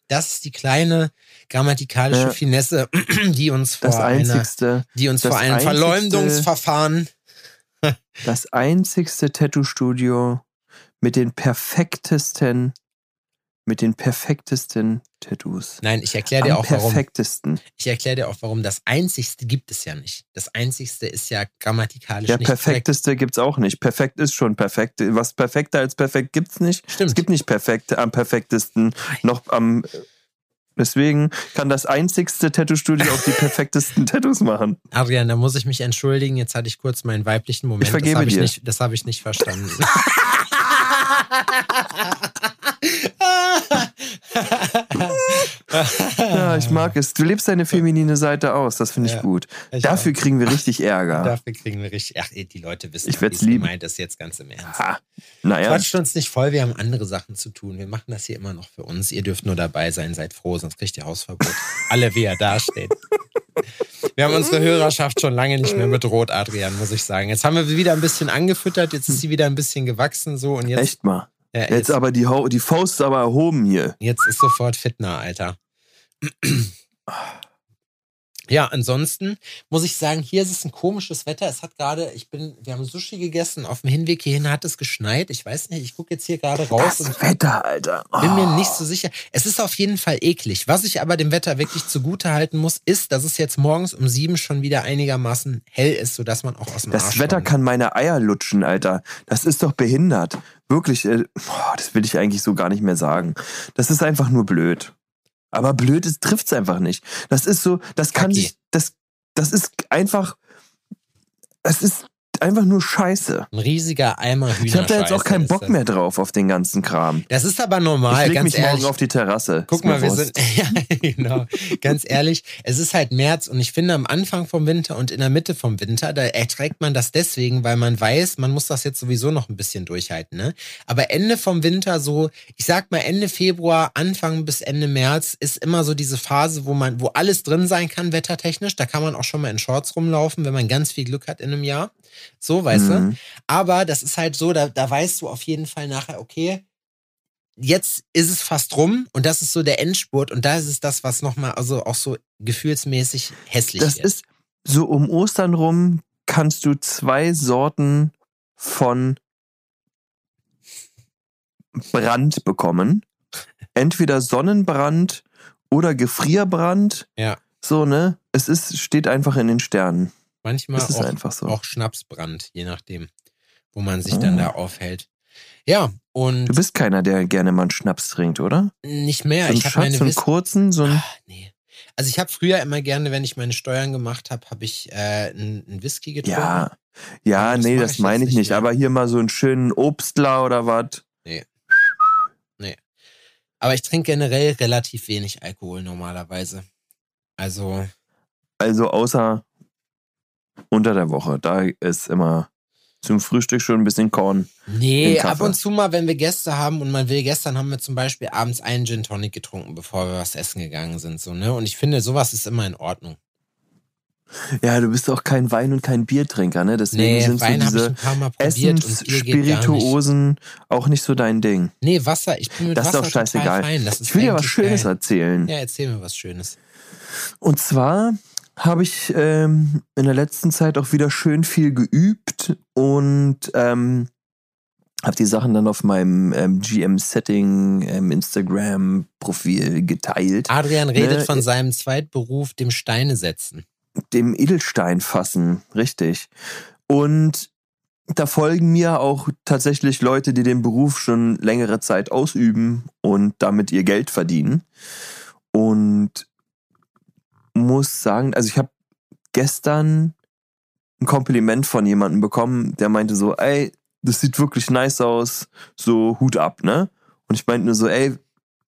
das ist die kleine grammatikalische Ja. Finesse, die uns vor einer, die uns vor einem Verleumdungsverfahren das einzigste Tattoo-Studio mit den perfektesten, mit den perfektesten Tattoos. Nein, ich erkläre Am dir auch warum. perfektesten. Ich erkläre dir auch warum. Das Einzigste gibt es ja nicht. Das Einzigste ist ja grammatikalisch Der nicht perfekteste gibt's auch nicht. Perfekt ist schon perfekt. Was perfekter als perfekt gibt's nicht. Stimmt. Es gibt nicht perfekt am perfektesten noch am. Deswegen kann das einzigste Tattoo-Studio auch die perfektesten Tattoos machen. Adrian, da muss ich mich entschuldigen. Jetzt hatte ich kurz meinen weiblichen Moment. Ich vergebe das habe ich nicht, das habe ich nicht verstanden. Ja, ich mag es. Du lebst deine feminine Seite aus. Das finde ich Ja, gut. ich Dafür auch. kriegen wir richtig Ärger. Dafür kriegen wir richtig. Ach, die Leute wissen, Ich wie es gemeint ist jetzt ganz im Ernst. Ha. Naja, Quatscht uns nicht voll, wir haben andere Sachen zu tun. Wir machen das hier immer noch für uns. Ihr dürft nur dabei sein, seid froh, sonst kriegt ihr Hausverbot. Alle, wie er dasteht. Wir haben unsere Hörerschaft schon lange nicht mehr bedroht, Adrian, muss ich sagen. Jetzt haben wir sie wieder ein bisschen angefüttert, jetzt ist sie wieder ein bisschen gewachsen so und jetzt, echt mal. ja, Jetzt jetzt, aber die, die Faust ist aber erhoben hier. jetzt ist sofort Fitner, Alter. Ja, ansonsten muss ich sagen, hier ist es ein komisches Wetter. Es hat gerade, ich bin, wir haben Sushi gegessen. Auf dem Hinweg hierhin hat es geschneit. Ich weiß nicht, ich gucke jetzt hier gerade raus und Das Wetter, Alter. Oh. bin mir nicht so sicher. Es ist auf jeden Fall eklig. Was ich aber dem Wetter wirklich zugute halten muss, ist, dass es jetzt morgens um sieben schon wieder einigermaßen hell ist, sodass man auch aus dem Das Arsch Wetter kann meine Eier lutschen, Alter. Das ist doch behindert. Wirklich, äh, boah, das will ich eigentlich so gar nicht mehr sagen. Das ist einfach nur blöd. Aber blöd ist, trifft's einfach nicht. Das ist so, das kann Kacki. sich, das, das ist einfach, das ist einfach nur Scheiße. Ein riesiger Eimer Hühnerscheiße. Ich habe da jetzt auch keinen Bock mehr drauf auf den ganzen Kram. Das ist aber Ich normal, leg ganz mich ehrlich. morgen auf die Terrasse. Guck mal, wir Wurst. sind, ja, genau, ganz ehrlich, es ist halt März und ich finde am Anfang vom Winter und in der Mitte vom Winter, da erträgt man das deswegen, weil man weiß, man muss das jetzt sowieso noch ein bisschen durchhalten, ne? Aber Ende vom Winter so, ich sag mal Ende Februar, Anfang bis Ende März ist immer so diese Phase, wo man, wo alles drin sein kann, wettertechnisch, da kann man auch schon mal in Shorts rumlaufen, wenn man ganz viel Glück hat in einem Jahr. So, weißt du? Mhm. Aber das ist halt so, da, da weißt du auf jeden Fall nachher, okay, jetzt ist es fast rum und das ist so der Endspurt und da ist es das, was nochmal, also auch so gefühlsmäßig hässlich Das wird. ist so um Ostern rum kannst du zwei Sorten von Brand bekommen. Entweder Sonnenbrand oder Gefrierbrand. Ja. So, ne? Es ist, steht einfach in den Sternen. Manchmal auch, einfach so. auch Schnapsbrand, je nachdem, wo man sich dann Oh. da aufhält. Ja, und Du bist keiner, der gerne mal einen Schnaps trinkt, oder? nicht mehr. so einen ich habe Schatz, meine so einen kurzen, so ein. Ah, nee. Also ich habe früher immer gerne, wenn ich meine Steuern gemacht habe, habe ich äh, einen, einen Whisky getrunken. Ja. Ja, Das nee, das ich meine ich nicht nicht. Aber hier mal so einen schönen Obstler oder was. Aber ich trinke generell relativ wenig Alkohol normalerweise. Also, Also außer unter der Woche. Da ist immer zum Frühstück schon ein bisschen Korn. nee, ab und zu mal, wenn wir Gäste haben und man will, gestern haben wir zum Beispiel abends einen Gin Tonic getrunken, bevor wir was essen gegangen sind. So, ne? Und ich finde, sowas ist immer in Ordnung. Ja, du bist auch kein Wein- und kein Biertrinker, ne? Deswegen Nee, sind Wein so diese. Essensspirituosen auch nicht so dein Ding. Nee, Wasser, ich bin mit Das ist Wasser doch scheißegal. total fein. Das ist Ich will dir was Schönes geil. erzählen. Ja, erzähl mir was Schönes. Und zwar habe ich ähm, in der letzten Zeit auch wieder schön viel geübt und ähm, habe die Sachen dann auf meinem ähm, GM-Setting ähm, Instagram-Profil geteilt. Adrian redet Ne, von äh, seinem Zweitberuf, dem Steine setzen. dem Edelstein fassen, richtig. Und da folgen mir auch tatsächlich Leute, die den Beruf schon längere Zeit ausüben und damit ihr Geld verdienen. Und muss sagen, also ich habe gestern ein Kompliment von jemandem bekommen, der meinte so, ey, das sieht wirklich nice aus, so Hut ab, ne? Und ich meinte nur so, ey,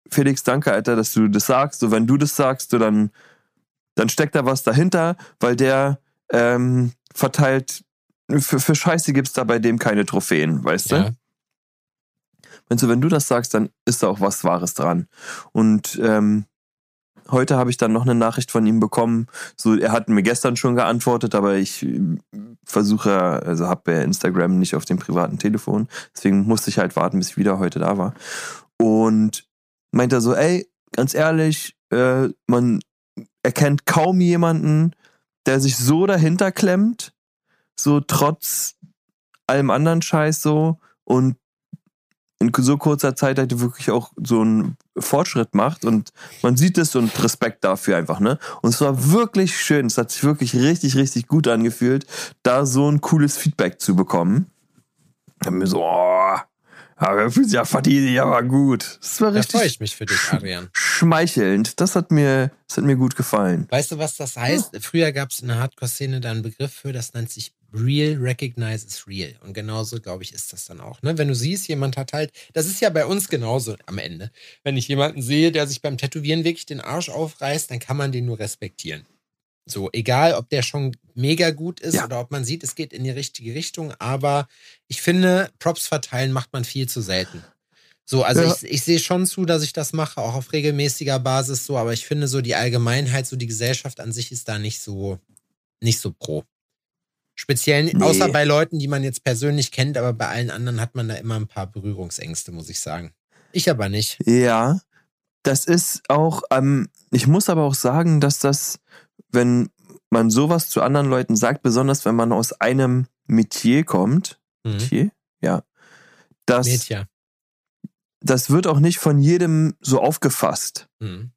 Felix, danke, Alter, dass du das sagst. So, wenn du das sagst, so, dann, dann steckt da was dahinter, weil der ähm, verteilt, für, für Scheiße gibt's da bei dem keine Trophäen, weißt du? Ja. Wenn, so, wenn du das sagst, dann ist da auch was Wahres dran. Und ähm, heute habe ich dann noch eine Nachricht von ihm bekommen. So, er hat mir gestern schon geantwortet, aber ich äh, versuche, also habe ja Instagram nicht auf dem privaten Telefon. Deswegen musste ich halt warten, bis ich wieder heute da war. Und meint er so, ey, ganz ehrlich, äh, man erkennt kaum jemanden, der sich so dahinter klemmt, so trotz allem anderen Scheiß so und in so kurzer Zeit halt wirklich auch so einen Fortschritt macht und man sieht es und Respekt dafür einfach, ne? Und es war wirklich schön, es hat sich wirklich richtig, richtig gut angefühlt, da so ein cooles Feedback zu bekommen. Hab mir so, oh, aber ja, verdiene ich aber gut. Das war Da richtig freue ich mich für dich, Adrian. schmeichelnd. Das hat mir, das hat mir gut gefallen. Weißt du, was das heißt? Früher gab es in der Hardcore-Szene da einen Begriff für, das nennt sich Real Recognizes Real. Und genauso, glaube ich, ist das dann auch. Ne? Wenn du siehst, jemand hat halt, das ist ja bei uns genauso am Ende. Wenn ich jemanden sehe, der sich beim Tätowieren wirklich den Arsch aufreißt, dann kann man den nur respektieren. So, egal, ob der schon mega gut ist Ja. oder ob man sieht, es geht in die richtige Richtung. Aber ich finde, Props verteilen macht man viel zu selten. So, also Ja. ich, ich sehe schon zu, dass ich das mache, auch auf regelmäßiger Basis so, aber ich finde so die Allgemeinheit, so die Gesellschaft an sich ist da nicht so, nicht so pro. Speziell, Nee. außer bei Leuten, die man jetzt persönlich kennt, aber bei allen anderen hat man da immer ein paar Berührungsängste, muss ich sagen. Ich aber nicht. Ja, das ist auch, ähm, ich muss aber auch sagen, dass das, wenn man sowas zu anderen Leuten sagt, besonders wenn man aus einem Metier kommt, Mhm. Metier? Ja, das, das wird auch nicht von jedem so aufgefasst. Mhm.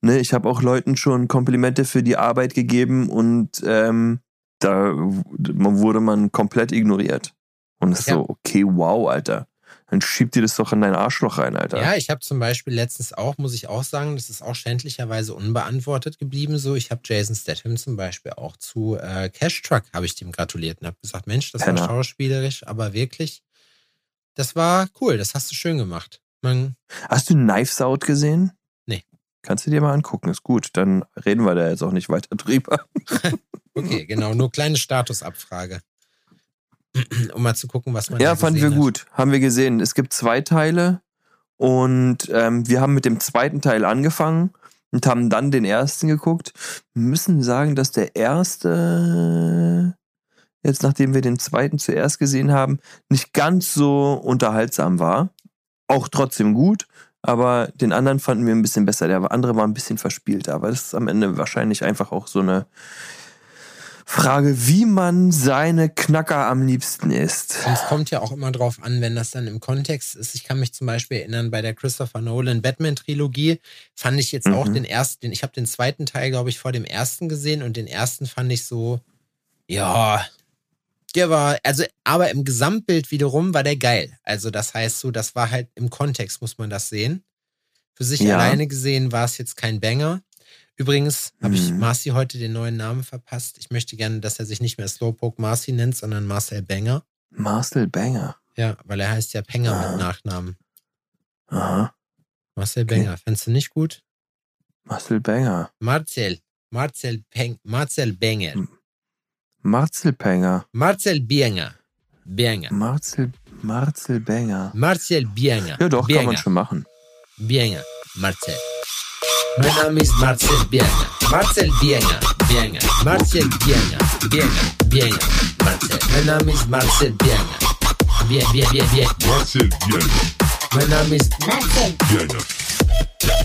Ne, ich habe auch Leuten schon Komplimente für die Arbeit gegeben und ähm, da wurde man komplett ignoriert. Und es ist Ja. so, okay, wow, Alter. Dann schiebt dir das doch in dein Arschloch rein, Alter. Ja, ich habe zum Beispiel letztens auch, muss ich auch sagen, das ist auch schändlicherweise unbeantwortet geblieben. So, ich habe Jason Statham zum Beispiel auch zu äh, Cash Truck habe ich dem gratuliert und habe gesagt, Mensch, das Penner. war schauspielerisch, aber wirklich, das war cool, das hast du schön gemacht. Man, Hast du Knives Out gesehen? Nee. Kannst du dir mal angucken, ist gut. Dann reden wir da jetzt auch nicht weiter drüber. okay, genau, nur kleine Statusabfrage. um mal zu gucken, was man Ja, fanden wir hat. gut. Haben wir gesehen. Es gibt zwei Teile und ähm, wir haben mit dem zweiten Teil angefangen und haben dann den ersten geguckt. Wir müssen sagen, dass der erste, jetzt nachdem wir den zweiten zuerst gesehen haben, nicht ganz so unterhaltsam war. Auch trotzdem gut, aber den anderen fanden wir ein bisschen besser. Der andere war ein bisschen verspielter, aber das ist am Ende wahrscheinlich einfach auch so eine Frage, wie man seine Knacker am liebsten isst. Und es kommt ja auch immer drauf an, wenn das dann im Kontext ist. Ich kann mich zum Beispiel erinnern, bei der Christopher Nolan Batman-Trilogie fand ich jetzt Mhm. auch den ersten, ich habe den zweiten Teil, glaube ich, vor dem ersten gesehen und den ersten fand ich so, ja, der war, also, aber im Gesamtbild wiederum war der geil. Also, das heißt so, das war halt im Kontext, muss man das sehen. Für sich Ja. alleine gesehen war es jetzt kein Banger. Übrigens habe ich Mhm. Marcy heute den neuen Namen verpasst. Ich möchte gerne, dass er sich nicht mehr Slowpoke Marcy nennt, sondern Marcel Banger. Marcel Banger. Ja, weil er heißt ja Penger Ah. mit Nachnamen. Aha. Marcel Okay. Banger. Findest du nicht gut? Marcel Banger. Marcel. Marcel Peng. Marcel Banger. Marcel Banger. Marcel Bienger. Bienger. Marcel, Marcel Banger. Marcel Bienger. Ja, doch, kann man Bienger. schon machen. Bienger. Marcel. Mein Name ist Marcel Bienger. Marcel Bienger. Bienger. Marcel Bienger. Bienger. Bienger. Marcel. Mein Name ist Marcel Bienger. Bien, bien, bien, bien. Marcel Biene. Mein Name ist Marcel, Biene.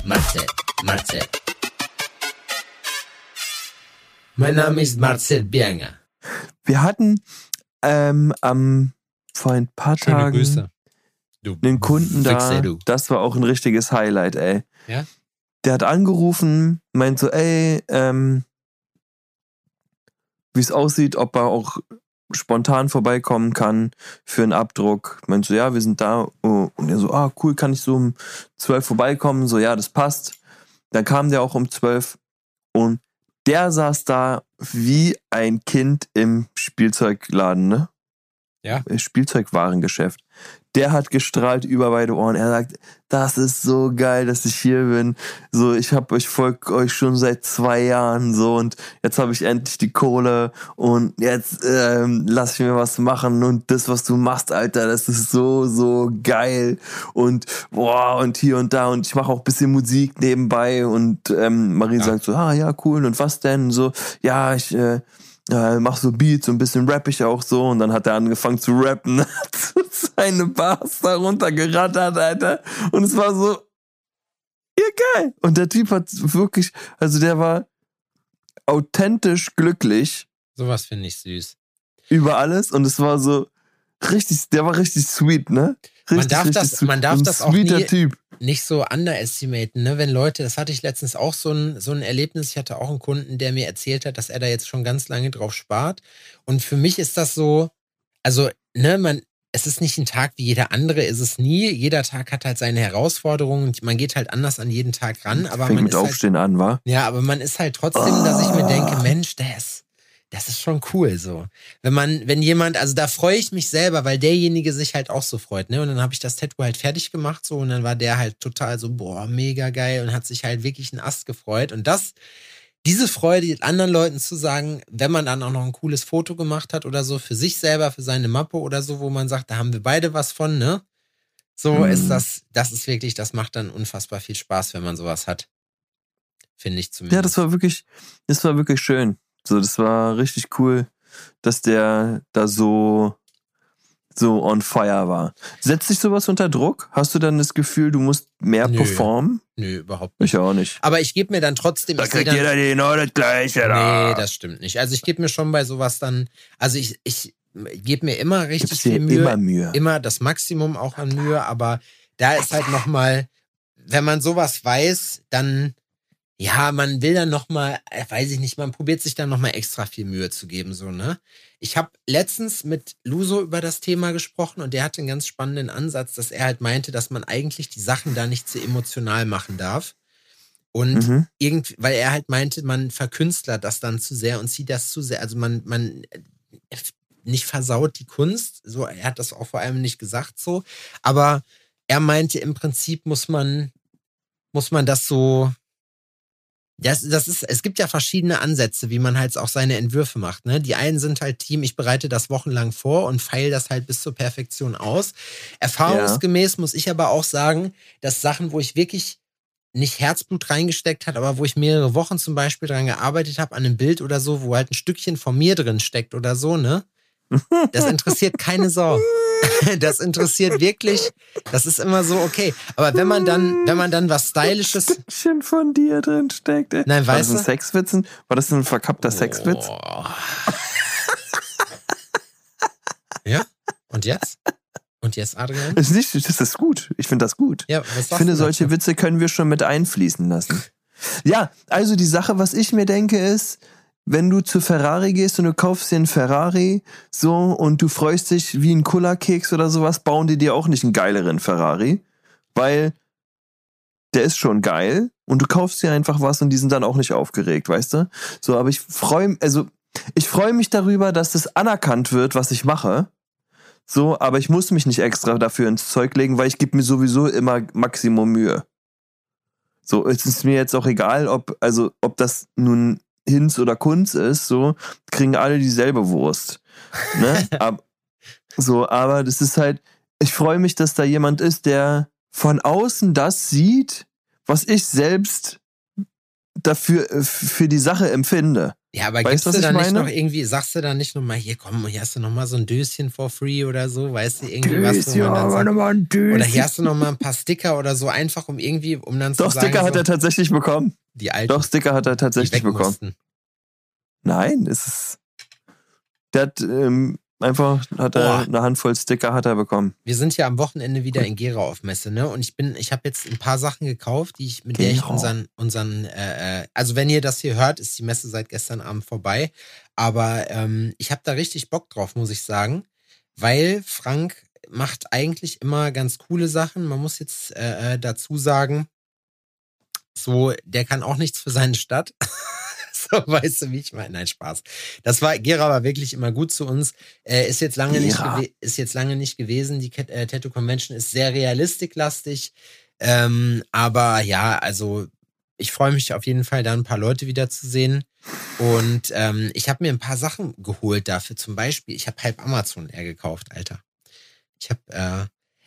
Marcel. Marcel. Mein Name ist Marcel Bienger. Wir hatten ähm, am, vor ein paar Schöne Tagen Grüße. Du einen Kunden da. Du. Das war auch ein richtiges Highlight, ey. Ja? Der hat angerufen, meint so, ey, ähm, wie es aussieht, ob er auch spontan vorbeikommen kann für einen Abdruck. Meint so, ja, wir sind da. Oh. Und er so, ah, cool, kann ich so um 12 vorbeikommen? So, ja, das passt. Dann kam der auch um 12 und der saß da wie ein Kind im Spielzeugladen, ne? Ja. Äh, Spielzeugwarengeschäft. Der hat gestrahlt über beide Ohren. Er sagt, das ist so geil, dass ich hier bin. So, ich hab euch folg euch schon seit zwei Jahren so und jetzt habe ich endlich die Kohle und jetzt ähm, lass ich mir was machen und das, was du machst, Alter, das ist so so geil und boah und hier und da und ich mache auch ein bisschen Musik nebenbei und ähm, Marie Ja. sagt so, ah ja cool und was denn? So, ja ich äh, äh, mach so Beats, so ein bisschen rapp ich auch so und dann hat er angefangen zu rappen, hat seine Bars da runtergerattert, Alter. Und es war so, ja geil. Und der Typ hat wirklich, also der war authentisch glücklich Sowas finde ich süß. über alles und es war so richtig, der war richtig sweet, ne? Richtig, Man darf richtig das- sweet. man darf Ein das auch sweeter nie- Typ. Nicht so underestimaten, ne? Wenn Leute, das hatte ich letztens auch so ein, so ein Erlebnis. Ich hatte auch einen Kunden, der mir erzählt hat, dass er da jetzt schon ganz lange drauf spart. Und für mich ist das so, also, ne, man, es ist nicht ein Tag wie jeder andere, ist es nie. Jeder Tag hat halt seine Herausforderungen und man geht halt anders an jeden Tag ran. Aber Fängt man mit ist halt, Aufstehen an, war? ja, aber man ist halt trotzdem, dass ich mir denke, Ah. Mensch, das, das ist schon cool so. Wenn man, wenn jemand, also da freue ich mich selber, weil derjenige sich halt auch so freut, ne? Und dann habe ich das Tattoo halt fertig gemacht so und dann war der halt total so, boah, mega geil und hat sich halt wirklich einen Ast gefreut. Und das, diese Freude anderen Leuten zu sagen, wenn man dann auch noch ein cooles Foto gemacht hat oder so, für sich selber, für seine Mappe oder so, wo man sagt, da haben wir beide was von, ne? So Mhm. ist das, das ist wirklich, das macht dann unfassbar viel Spaß, wenn man sowas hat. Finde ich zumindest. Ja, das war wirklich, das war wirklich schön. So, das war richtig cool, dass der da so, so on fire war. Setzt dich sowas unter Druck? Hast du dann das Gefühl, du musst mehr Nö. performen? Nö, überhaupt nicht. Ich auch nicht. Aber ich gebe mir dann trotzdem. ich seh dann, genau das Gleiche nee, das stimmt nicht. Also ich gebe mir schon bei sowas dann, also ich, ich gebe mir immer richtig viel Mühe. immer Mühe. immer das Maximum auch an Mühe, aber da ist halt nochmal, wenn man sowas weiß, dann, ja, man will dann nochmal, weiß ich nicht, man probiert sich dann nochmal extra viel Mühe zu geben, so, ne? Ich habe letztens mit Luso über das Thema gesprochen und der hatte einen ganz spannenden Ansatz, dass er halt meinte, dass man eigentlich die Sachen da nicht zu emotional machen darf. Und Mhm. irgendwie, weil er halt meinte, man verkünstlert das dann zu sehr und zieht das zu sehr. Also man, man äh, nicht versaut die Kunst. So, er hat das auch vor allem nicht gesagt so. Aber er meinte, im Prinzip muss man, muss man das so. Das, das ist, es gibt ja verschiedene Ansätze, wie man halt auch seine Entwürfe macht. Ne? Die einen sind halt Team, ich bereite das wochenlang vor und feile das halt bis zur Perfektion aus. Erfahrungsgemäß muss ich aber auch sagen, dass Sachen, wo ich wirklich nicht Herzblut reingesteckt hat, aber wo ich mehrere Wochen zum Beispiel dran gearbeitet habe, an einem Bild oder so, wo halt ein Stückchen von mir drin steckt oder so, ne? Das interessiert keine Sau. das interessiert wirklich. Das ist immer so okay. Aber wenn man dann, wenn man dann was Stylisches. Stückchen von dir drin steckt. Ey. Nein, War weißt das ein du? Sexwitz? War das ein verkappter Sexwitz? Oh. ja? Und jetzt? Und jetzt, Adrian? Ist nicht, das ist gut. Ich finde das gut. Ja, was Ich finde, du solche? Witze können wir schon mit einfließen lassen. Ja, also die Sache, was ich mir denke, ist, wenn du zu Ferrari gehst und du kaufst dir einen Ferrari, so, und du freust dich wie ein Kullerkeks oder sowas, bauen die dir auch nicht einen geileren Ferrari, weil der ist schon geil und du kaufst dir einfach was und die sind dann auch nicht aufgeregt, weißt du? So, aber ich freue, also, ich freue mich darüber, dass das anerkannt wird, was ich mache. So, aber ich muss mich nicht extra dafür ins Zeug legen, weil ich gebe mir sowieso immer Maximum Mühe. So, es ist mir jetzt auch egal, ob, also, ob das nun Hinz oder Kunz ist, so, kriegen alle dieselbe Wurst. Ne? Ab, so, aber das ist halt, ich freue mich, dass da jemand ist, der von außen das sieht, was ich selbst dafür, äh, für die Sache empfinde. Ja, aber Weißt gibst du, du was da ich nicht meine? noch irgendwie, sagst du da nicht nochmal, hier komm, hier hast du nochmal so ein Döschen for free oder so, weißt du, irgendwie was, wo man dann sagt, mal ein oder hier hast du nochmal ein paar Sticker oder so, einfach um irgendwie, um dann Doch, zu sagen, Sticker hat so, er tatsächlich bekommen. Die alten, Doch, Sticker hat er tatsächlich bekommen. mussten. Nein, es ist. Der hat ähm, einfach hat er Boah. eine Handvoll Sticker hat er bekommen. Wir sind ja am Wochenende wieder in Gera auf Messe, ne? Und ich bin, ich habe jetzt ein paar Sachen gekauft, die ich, mit der ich Gera. unseren, unseren, äh, äh, also wenn ihr das hier hört, ist die Messe seit gestern Abend vorbei. Aber ähm, ich habe da richtig Bock drauf, muss ich sagen, weil Frank macht eigentlich immer ganz coole Sachen. Man muss jetzt äh, äh, dazu sagen, so, der kann auch nichts für seine Stadt. so, weißt du, wie ich meine? Nein, Spaß. Das war, Gera war wirklich immer gut zu uns. Äh, ist jetzt lange nicht, Gera. gewe- ist jetzt lange nicht gewesen. Die Cat- äh, Tattoo Convention ist sehr realistiklastig. Ähm, aber ja, also ich freue mich auf jeden Fall, da ein paar Leute wiederzusehen. Und ähm, ich habe mir ein paar Sachen geholt dafür. Zum Beispiel, ich habe halb Amazon leer gekauft, Alter. Ich habe, äh,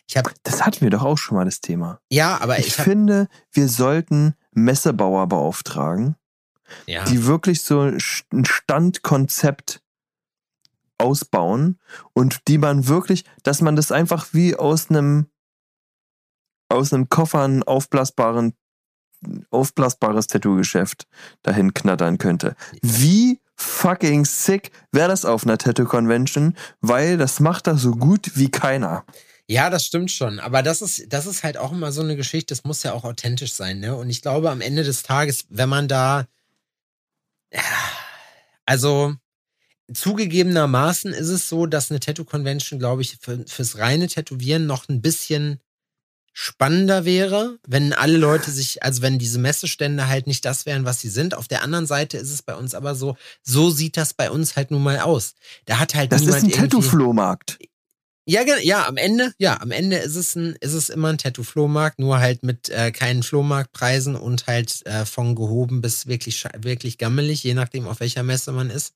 ich habe, Das hatten wir doch auch schon mal das Thema. ja, aber Ich, ich habe, finde, wir sollten Messebauer beauftragen, ja, die wirklich so ein Standkonzept ausbauen und die man wirklich, dass man das einfach wie aus einem aus einem Koffer ein aufblasbaren aufblasbares Tattoo-Geschäft dahin knattern könnte. Wie fucking sick wäre das auf einer Tattoo-Convention, weil das macht das so gut wie keiner. Ja, das stimmt schon. Aber das ist, das ist halt auch immer so eine Geschichte, das muss ja auch authentisch sein, ne? Und ich glaube, am Ende des Tages, wenn man da, also zugegebenermaßen ist es so, dass eine Tattoo-Convention, glaube ich, für, fürs reine Tätowieren noch ein bisschen spannender wäre, wenn alle Leute sich, also wenn diese Messestände halt nicht das wären, was sie sind. Auf der anderen Seite ist es bei uns aber so, so sieht das bei uns halt nun mal aus. Da hat halt Das ist niemand ein irgendwie- Tattoo-Flohmarkt. Ja, ja, am Ende, ja, am Ende ist es ein, ist es immer ein Tattoo-Flohmarkt, nur halt mit äh, keinen Flohmarktpreisen und halt äh, von gehoben bis wirklich, wirklich gammelig, je nachdem, auf welcher Messe man ist.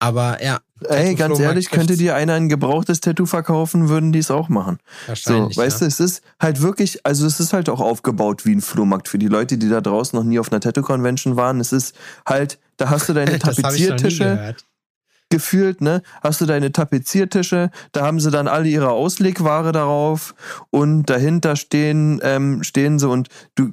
Aber ja, Ey, ganz ehrlich, könnte dir einer ein gebrauchtes Tattoo verkaufen, würden die es auch machen. So, wahrscheinlich. weißt du, ja. es ist halt wirklich, also es ist halt auch aufgebaut wie ein Flohmarkt für die Leute, die da draußen noch nie auf einer Tattoo-Convention waren. Es ist halt, da hast du deine Tapeziertische. Gefühlt, ne? Hast du deine Tapeziertische, da haben sie dann alle ihre Auslegware darauf und dahinter stehen, ähm, stehen sie und du,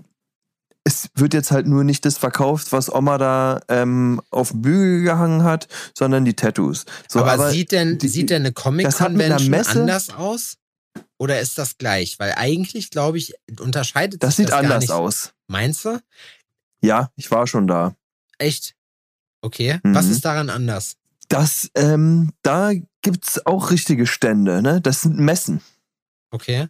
es wird jetzt halt nur nicht das verkauft, was Oma da ähm, auf Bügel gehangen hat, sondern die Tattoos. So, aber, sieht denn, die- sieht denn eine das Comic-Convention anders aus? Oder ist das gleich? Weil eigentlich, glaube ich, unterscheidet das sich sieht das gar anders nicht. aus. Meinst du? Ja, ich war schon da. Echt? Okay. Mhm. Was ist daran anders? Das, ähm, da gibt's auch richtige Stände, ne? Das sind Messen. Okay.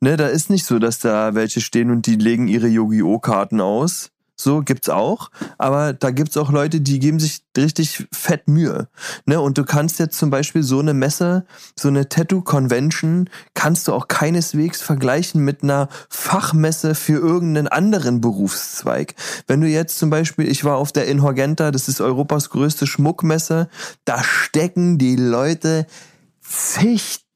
Ne, da ist nicht so, dass da welche stehen und die legen ihre Yu-Gi-Oh! Karten aus. So gibt's auch, aber da gibt's auch Leute, die geben sich richtig fett Mühe. Ne? Und du kannst jetzt zum Beispiel so eine Messe, so eine Tattoo-Convention, kannst du auch keineswegs vergleichen mit einer Fachmesse für irgendeinen anderen Berufszweig. Wenn du jetzt zum Beispiel, ich war auf der Inhorgenta, das ist Europas größte Schmuckmesse, da stecken die Leute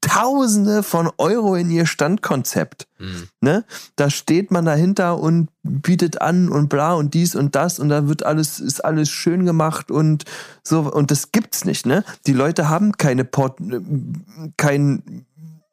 Tausende von Euro in ihr Standkonzept. Hm. Ne? Da steht man dahinter und bietet an und bla und dies und das und da wird alles, ist alles schön gemacht und so. Und das gibt's nicht, ne? Die Leute haben keine Port, äh, kein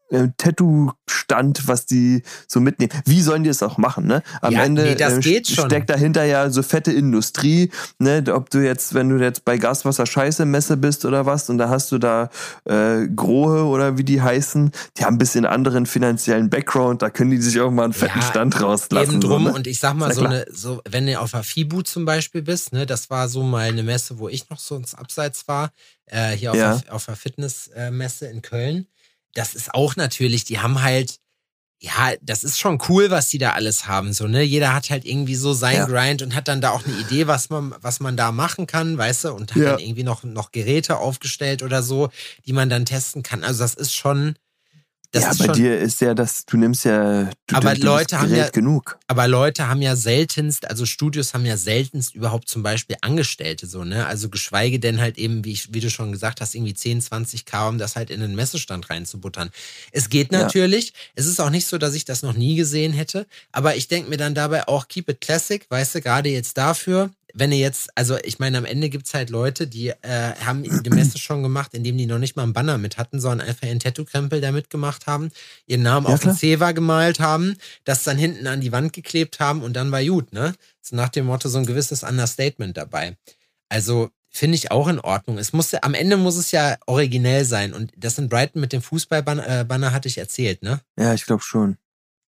äh, Tattoo-Stand, was die so mitnehmen. Wie sollen die es auch machen, ne? Am Ja, Ende nee, äh, steckt dahinter ja so fette Industrie, ne? Ob du jetzt, wenn du jetzt bei Gaswasser Scheiße Messe bist oder was und da hast du da äh, Grohe oder wie die heißen, die haben ein bisschen anderen finanziellen Background, da können die sich auch mal einen fetten Ja, Stand rauslassen. Eben drum so, ne? und ich sag mal so eine, so, wenn du auf der FIBU zum Beispiel bist, ne, das war so mal eine Messe, wo ich noch so ins Abseits war, äh, hier auf, Ja. der, auf der Fitnessmesse in Köln. Das ist auch natürlich, die haben halt, ja, das ist schon cool, was die da alles haben, so, ne? Jeder hat halt irgendwie so sein Ja. Grind und hat dann da auch eine Idee, was man, was man da machen kann, weißt du, und hat Ja. dann irgendwie noch, noch Geräte aufgestellt oder so, die man dann testen kann. Also das ist schon, das ja, bei schon, dir ist ja das, du nimmst ja, du, Aber du, du Leute haben ja- genug. Aber Leute haben ja seltenst, also Studios haben ja seltenst überhaupt zum Beispiel Angestellte so, ne? Also geschweige denn halt eben, wie, ich, wie du schon gesagt hast, irgendwie 10, 20 K, um das halt in den Messestand reinzubuttern. Es geht Ja. natürlich. Es ist auch nicht so, dass ich das noch nie gesehen hätte. Aber ich denke mir dann dabei auch, keep it classic, weißt du, gerade jetzt dafür. Wenn ihr jetzt, also ich meine, am Ende gibt's halt Leute, die äh, haben die Messe schon gemacht, indem die noch nicht mal einen Banner mit hatten, sondern einfach ihren Tattoo-Krempel da mitgemacht haben, ihren Namen Ja, auf den klar. Zewa gemalt haben, das dann hinten an die Wand geklebt haben und dann war gut, ne? So nach dem Motto so ein gewisses Understatement dabei. Also finde ich auch in Ordnung. Es muss am Ende muss es ja originell sein und das in Brighton mit dem Fußballbanner äh, Banner hatte ich erzählt, ne? Ja, ich glaube schon.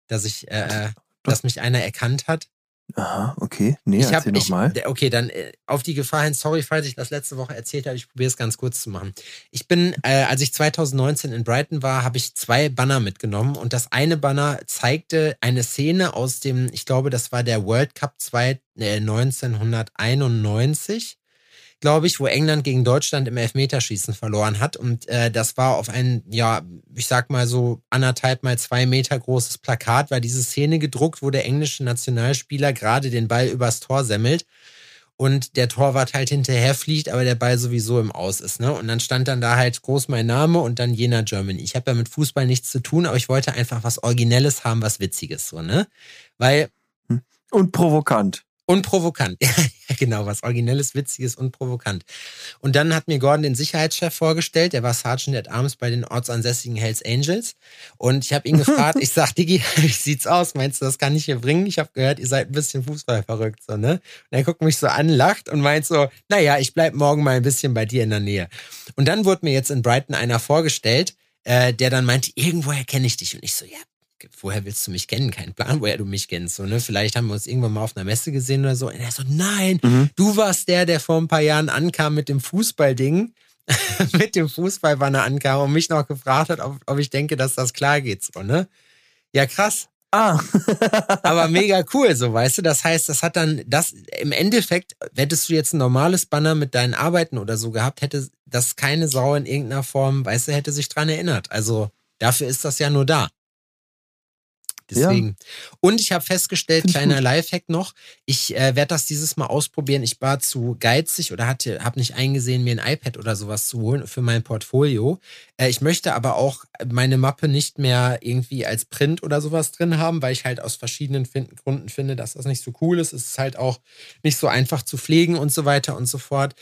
Dass ich, äh, äh, dass mich einer erkannt hat. Aha, okay. Nee, ich erzähl ich, nochmal. Okay, dann äh, auf die Gefahr hin, sorry, falls ich das letzte Woche erzählt habe, ich probiere es ganz kurz zu machen. Ich bin, äh, als ich 2019 in Brighton war, habe ich zwei Banner mitgenommen und das eine Banner zeigte eine Szene aus dem, ich glaube, das war der World Cup zwei, äh, 1991 glaube ich, wo England gegen Deutschland im Elfmeterschießen verloren hat. Und äh, das war auf ein, ja, ich sag mal so anderthalb mal zwei Meter großes Plakat, war diese Szene gedruckt, wo der englische Nationalspieler gerade den Ball übers Tor semmelt und der Torwart halt hinterher fliegt, aber der Ball sowieso im Aus ist. Ne? Und dann stand dann da halt groß mein Name und dann jener Germany. Ich habe ja mit Fußball nichts zu tun, aber ich wollte einfach was Originelles haben, was Witziges, so, ne? Weil Und provokant. Und provokant. Ja, genau, was Originelles, Witziges und provokant. Und dann hat mir Gordon den Sicherheitschef vorgestellt, der war Sergeant at Arms bei den ortsansässigen Hells Angels. Und ich habe ihn gefragt, ich sag, Digi, wie sieht's aus? Meinst du, das kann ich hier bringen? Ich habe gehört, ihr seid ein bisschen Fußball verrückt, so, ne? Und er guckt mich so an, lacht und meint so, naja, ich bleib morgen mal ein bisschen bei dir in der Nähe. Und dann wurde mir jetzt in Brighton einer vorgestellt, äh, der dann meinte, irgendwoher kenne ich dich. Und ich so, ja, woher willst du mich kennen? Kein Plan, woher du mich kennst. So, ne? Vielleicht haben wir uns irgendwann mal auf einer Messe gesehen oder so. Und er so, nein, Mhm. du warst der, der vor ein paar Jahren ankam mit dem Fußballding, mit dem Fußballbanner ankam und mich noch gefragt hat, ob, ob ich denke, dass das klar geht. So, ne? Ja, krass. Ah. Aber mega cool, so weißt du. Das heißt, das hat dann, das im Endeffekt, hättest du jetzt ein normales Banner mit deinen Arbeiten oder so gehabt, hätte das keine Sau in irgendeiner Form, weißt du, hätte sich dran erinnert. Also dafür ist das ja nur da. Deswegen. Und ich habe festgestellt, Find kleiner. Lifehack noch, ich äh, werde das dieses Mal ausprobieren. Ich war zu geizig oder hatte, habe nicht eingesehen, mir ein iPad oder sowas zu holen für mein Portfolio. Äh, ich möchte aber auch meine Mappe nicht mehr irgendwie als Print oder sowas drin haben, weil ich halt aus verschiedenen fin Gründen finde, dass das nicht so cool ist. Es ist halt auch nicht so einfach zu pflegen und so weiter und so fort.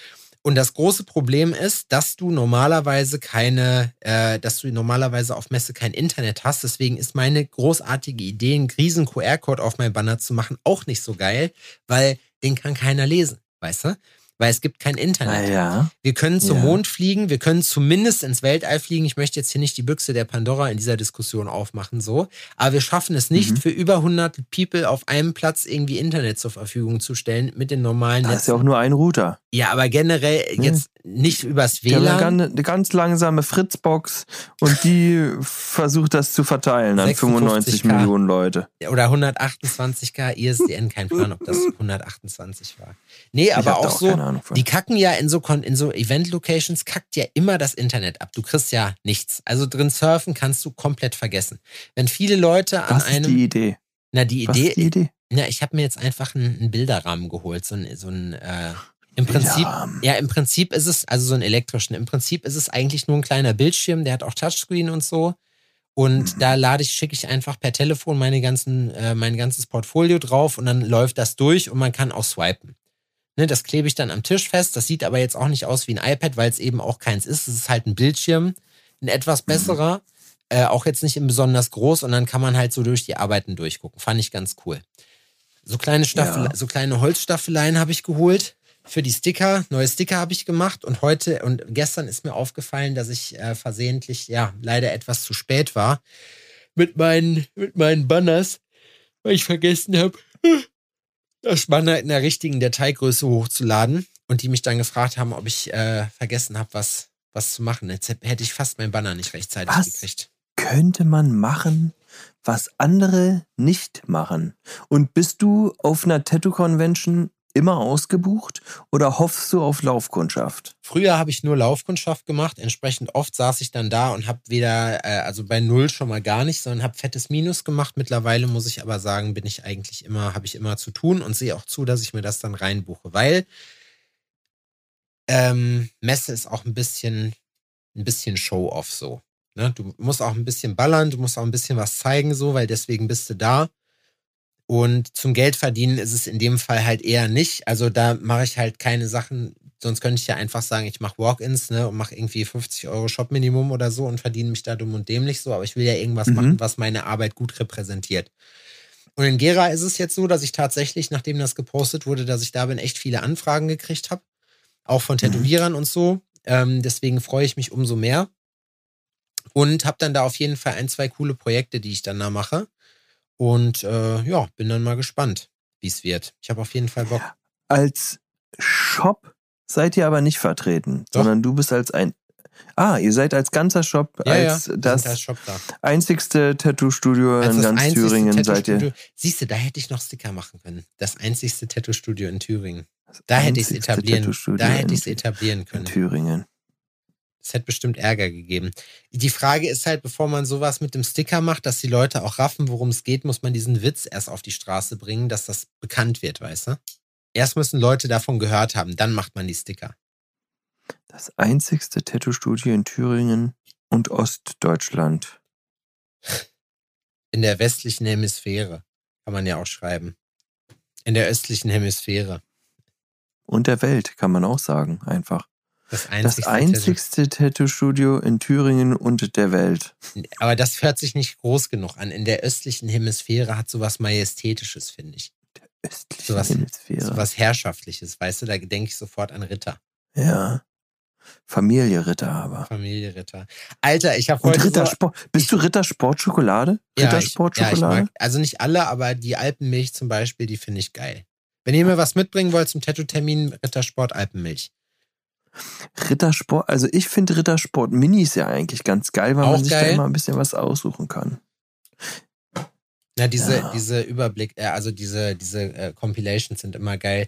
Und das große Problem ist, dass du normalerweise keine, äh, dass du normalerweise auf Messe kein Internet hast. Deswegen ist meine großartige Idee, einen riesen QR-Code auf mein Banner zu machen, auch nicht so geil, weil den kann keiner lesen, weißt du? Weil es gibt kein Internet. Naja. Wir können zum Ja. Mond fliegen, wir können zumindest ins Weltall fliegen. Ich möchte jetzt hier nicht die Büchse der Pandora in dieser Diskussion aufmachen, so. Aber wir schaffen es nicht, Mhm. für über 100 People auf einem Platz irgendwie Internet zur Verfügung zu stellen mit den normalen Da ist Netzen. ja auch nur ein Router. Ja, aber generell jetzt nicht übers WLAN. eine, ganz- eine ganz langsame Fritzbox und die versucht das zu verteilen an 95 56K. Millionen Leute. oder 128k ISDN, kein Plan, ob das 128 war. Nee, aber auch auch so, Ahnung von. die kacken ja in so, Kon- in so Event-Locations, kackt ja immer das Internet ab. Du kriegst ja nichts. Also drin surfen kannst du komplett vergessen. Wenn viele Leute an Was ist einem, die Idee? na die Was Idee, ist die Idee? na ich habe mir jetzt einfach einen, einen Bilderrahmen geholt, so ein, so ein äh, Im Prinzip, Ja. ja, im Prinzip ist es, also so einen elektrischen, im Prinzip ist es eigentlich nur ein kleiner Bildschirm, der hat auch Touchscreen und so. Und Mhm. da lade ich, schicke ich einfach per Telefon meine ganzen, äh, mein ganzes Portfolio drauf und dann läuft das durch und man kann auch swipen. Ne, das klebe ich dann am Tisch fest. Das sieht aber jetzt auch nicht aus wie ein iPad, weil es eben auch keins ist. Es ist halt ein Bildschirm, ein etwas besserer, äh, auch jetzt nicht in besonders groß und dann kann man halt so durch die Arbeiten durchgucken. Fand ich ganz cool. So kleine Staffel, Ja. so kleine Holzstaffeleien habe ich geholt für die Sticker. Neue Sticker habe ich gemacht und heute und gestern ist mir aufgefallen, dass ich äh, versehentlich, ja, leider etwas zu spät war mit meinen, mit meinen Banners, weil ich vergessen habe, das Banner in der richtigen Dateigröße hochzuladen und die mich dann gefragt haben, ob ich äh, vergessen habe, was, was zu machen. Jetzt hätte ich fast mein Banner nicht rechtzeitig Was? gekriegt. Könnte man machen, was andere nicht machen? Und bist du auf einer Tattoo-Convention immer ausgebucht oder hoffst du auf Laufkundschaft? Früher habe ich nur Laufkundschaft gemacht. Entsprechend oft saß ich dann da und habe weder, äh, also bei Null schon mal gar nicht, sondern habe fettes Minus gemacht. Mittlerweile muss ich aber sagen, bin ich eigentlich immer, habe ich immer zu tun und sehe auch zu, dass ich mir das dann reinbuche, weil ähm, Messe ist auch ein bisschen, ein bisschen Show-off so. Ne? Du musst auch ein bisschen ballern, du musst auch ein bisschen was zeigen so, weil deswegen bist du da. Und zum Geld verdienen ist es in dem Fall halt eher nicht. Also da mache ich halt keine Sachen, sonst könnte ich ja einfach sagen, ich mache Walk-ins ne, und mache irgendwie 50 Euro Shop-Minimum oder so und verdiene mich da dumm und dämlich so. Aber ich will ja irgendwas Mhm. machen, was meine Arbeit gut repräsentiert. Und in Gera ist es jetzt so, dass ich tatsächlich, nachdem das gepostet wurde, dass ich da bin, echt viele Anfragen gekriegt habe. Auch von Tätowierern und so. Ähm, deswegen freue ich mich umso mehr. Und habe dann da auf jeden Fall ein, zwei coole Projekte, die ich dann da mache. Und äh, ja, bin dann mal gespannt, wie es wird. Ich habe auf jeden Fall Bock. Als Shop seid ihr aber nicht vertreten, Doch. sondern du bist als ein. Ah, ihr seid als ganzer Shop, Ja, ja, als wir das als Shop da. einzigste Tattoo-Studio in ganz Thüringen seid ihr. Siehst du, da hätte ich noch Sticker machen können. Das einzigste Tattoo-Studio in Thüringen. Da hätte ich es etablieren. Tattoo-Studio Da hätte in- ich es etablieren In können. Thüringen. Es hätte bestimmt Ärger gegeben. Die Frage ist halt, bevor man sowas mit dem Sticker macht, dass die Leute auch raffen, worum es geht, muss man diesen Witz erst auf die Straße bringen, dass das bekannt wird, weißt du? Erst müssen Leute davon gehört haben, dann macht man die Sticker. Das einzigste Tattoo-Studio in Thüringen und Ostdeutschland. In der westlichen Hemisphäre kann man ja auch schreiben. In der östlichen Hemisphäre. Und der Welt, kann man auch sagen, einfach. Das Das einzigste. einzigste Tattoo-Studio in Thüringen und der Welt. Aber das hört sich nicht groß genug an. In der östlichen Hemisphäre hat sowas Majestätisches, finde ich. Östliche Sowas- Hemisphäre. Sowas Herrschaftliches, weißt du? Da denke ich sofort an Ritter. Ja. Familie Ritter aber. Familie Ritter. Alter, ich habe heute. so, Rittersport. Bist du Rittersportschokolade? Ja, ich, ja, ich Rittersportschokolade? mag, also nicht alle, aber die Alpenmilch zum Beispiel, die finde ich geil. Wenn ihr mir was mitbringen wollt zum Tattoo-Termin, Rittersport Alpenmilch. Rittersport, also ich finde Rittersport Minis ja eigentlich ganz geil, weil Auch man sich da immer ein bisschen was aussuchen kann. Na, diese, Ja. diese Überblick, äh, also diese, diese äh, Compilations sind immer geil.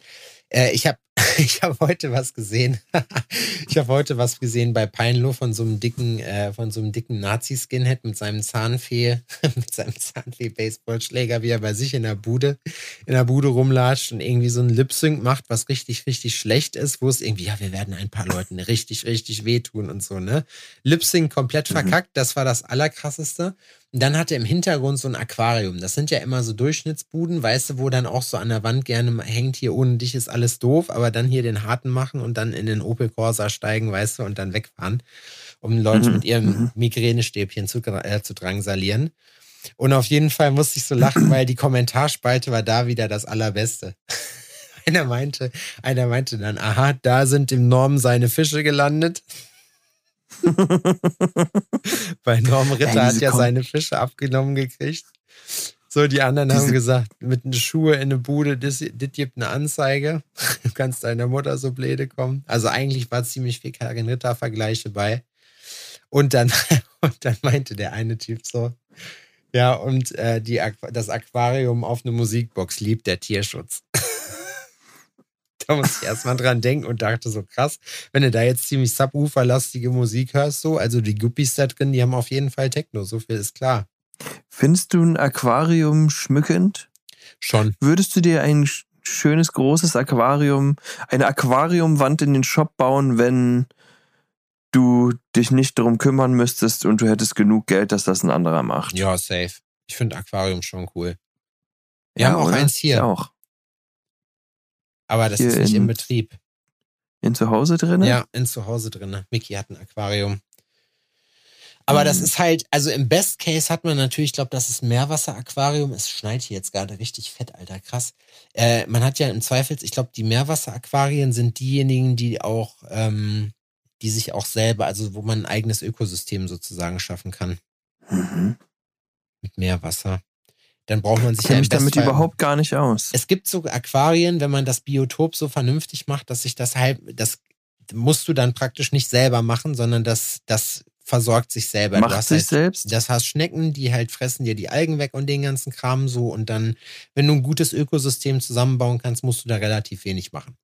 Äh, ich habe ich hab heute was gesehen. ich habe heute was gesehen bei Peinlo von so einem dicken, äh, von so einem dicken Nazi-Skinhead mit seinem Zahnfee, mit seinem Zahnfee-Baseballschläger, wie er bei sich in der Bude, in der Bude rumlatscht und irgendwie so ein Lip-Sync macht, was richtig, richtig schlecht ist, wo es irgendwie, ja, wir werden ein paar Leuten richtig, richtig wehtun und so, ne? Lip-Sync komplett verkackt, das war das Allerkrasseste. Und dann hat er im Hintergrund so ein Aquarium. Das sind ja immer so Durchschnittsbuden, weißt du, wo dann auch so an der Wand gerne hängt, hier ohne dich ist alles doof, aber dann hier den harten machen und dann in den Opel Corsa steigen, weißt du, und dann wegfahren, um Leute Mhm, mit ihrem mhm. Migränestäbchen zu, äh, zu drangsalieren. Und auf jeden Fall musste ich so lachen, weil die Kommentarspalte war da wieder das Allerbeste. Einer meinte, einer meinte dann, aha, da sind dem Norm seine Fische gelandet. Weil Norm Ritter Ey, hat ja Kom- seine Fische abgenommen gekriegt. So, die anderen haben Diese- gesagt, mit den Schuhe in eine Bude, das, das gibt eine Anzeige. Du kannst deiner Mutter so bläde kommen. Also eigentlich war ziemlich viel Karin Ritter-Vergleiche bei. Und dann, und dann meinte der eine Typ so, ja, und äh, die, Aqu- das Aquarium auf eine Musikbox liebt der Tierschutz. Da muss ich erstmal dran denken und dachte so, krass, wenn du da jetzt ziemlich subwooferlastige Musik hörst, so, also die Guppies da drin, die haben auf jeden Fall Techno, so viel ist klar. Findest du ein Aquarium schmückend? Schon. Würdest du dir ein sch- schönes großes Aquarium, eine Aquariumwand in den Shop bauen, wenn du dich nicht darum kümmern müsstest und du hättest genug Geld, dass das ein anderer macht. Ja, safe. Ich finde Aquarium schon cool. Wir haben auch oder? eins hier. Ich auch. Aber das ist nicht in- im Betrieb. In zu Hause drin? Ja, in zu Hause drin. Mickey hat ein Aquarium. Aber das Mhm. ist halt, also im Best Case hat man natürlich, ich glaube, das ist ein Meerwasseraquarium. Es schneit hier jetzt gerade richtig fett, Alter, krass. Äh, man hat ja im Zweifel, ich glaube, die Meerwasseraquarien sind diejenigen, die auch, ähm, die sich auch selber, also wo man ein eigenes Ökosystem sozusagen schaffen kann Mhm. mit Meerwasser. Dann braucht man Ich sich ja kenne im mich damit Bestfall- überhaupt gar nicht aus. es gibt so Aquarien, wenn man das Biotop so vernünftig macht, dass sich das halb, das musst du dann praktisch nicht selber machen, sondern das, das versorgt sich selber. Macht hast sich halt, selbst? Das hast Schnecken, die halt fressen dir die Algen weg und den ganzen Kram so. Und dann, wenn du ein gutes Ökosystem zusammenbauen kannst, musst du da relativ wenig machen.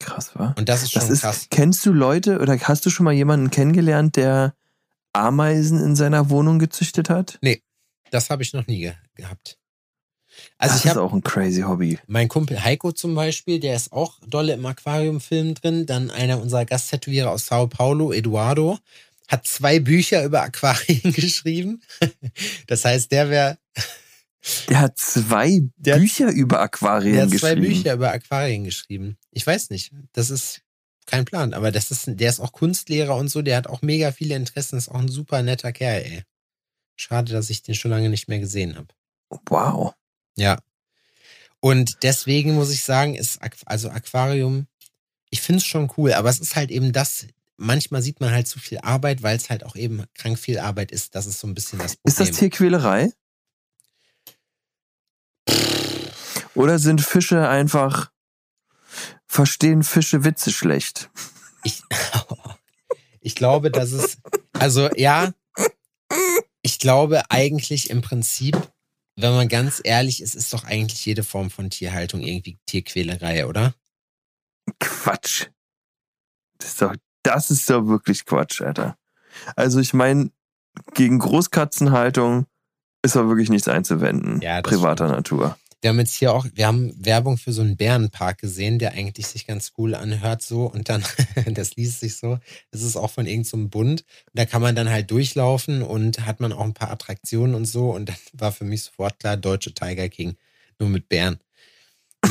Krass, wa? Und das ist schon Das ist, krass. kennst du Leute oder hast du schon mal jemanden kennengelernt, der Ameisen in seiner Wohnung gezüchtet hat? Das habe ich noch nie ge gehabt. Also das ich ist auch ein crazy Hobby. Mein Kumpel Heiko zum Beispiel, der ist auch dolle im Aquariumfilm drin. Dann einer unserer Gasttätowierer aus Sao Paulo, Eduardo, hat zwei Bücher über Aquarien geschrieben. Das heißt, der wäre, Der hat zwei Der hat- Bücher über Aquarien der hat zwei geschrieben. Bücher über Aquarien geschrieben. Ich weiß nicht, das ist kein Plan, aber das ist, der ist auch Kunstlehrer und so, der hat auch mega viele Interessen, ist auch ein super netter Kerl, ey. Schade, dass ich den schon lange nicht mehr gesehen habe. Wow. Ja. Und deswegen muss ich sagen, ist also Aquarium, ich finde es schon cool, aber es ist halt eben das, manchmal sieht man halt zu viel Arbeit, weil es halt auch eben krank viel Arbeit ist. Das ist so ein bisschen das Ist Problem. das Tierquälerei? Oder sind Fische einfach, verstehen Fische Witze schlecht? Ich, ich glaube, dass es, also ja, ich glaube eigentlich im Prinzip, wenn man ganz ehrlich ist, ist doch eigentlich jede Form von Tierhaltung irgendwie Tierquälerei, oder? Quatsch. Das ist doch, das ist doch wirklich Quatsch, Alter. Also ich meine, gegen Großkatzenhaltung ist doch wirklich nichts einzuwenden. Ja, privater stimmt. Natur. Wir haben jetzt hier auch, wir haben Werbung für so einen Bärenpark gesehen, der eigentlich sich ganz cool anhört so und dann, das liest sich so, das ist auch von irgendeinem so Bund. Da kann man dann halt durchlaufen und hat man auch ein paar Attraktionen und so und dann war für mich sofort klar, deutsche Tiger King, nur mit Bären.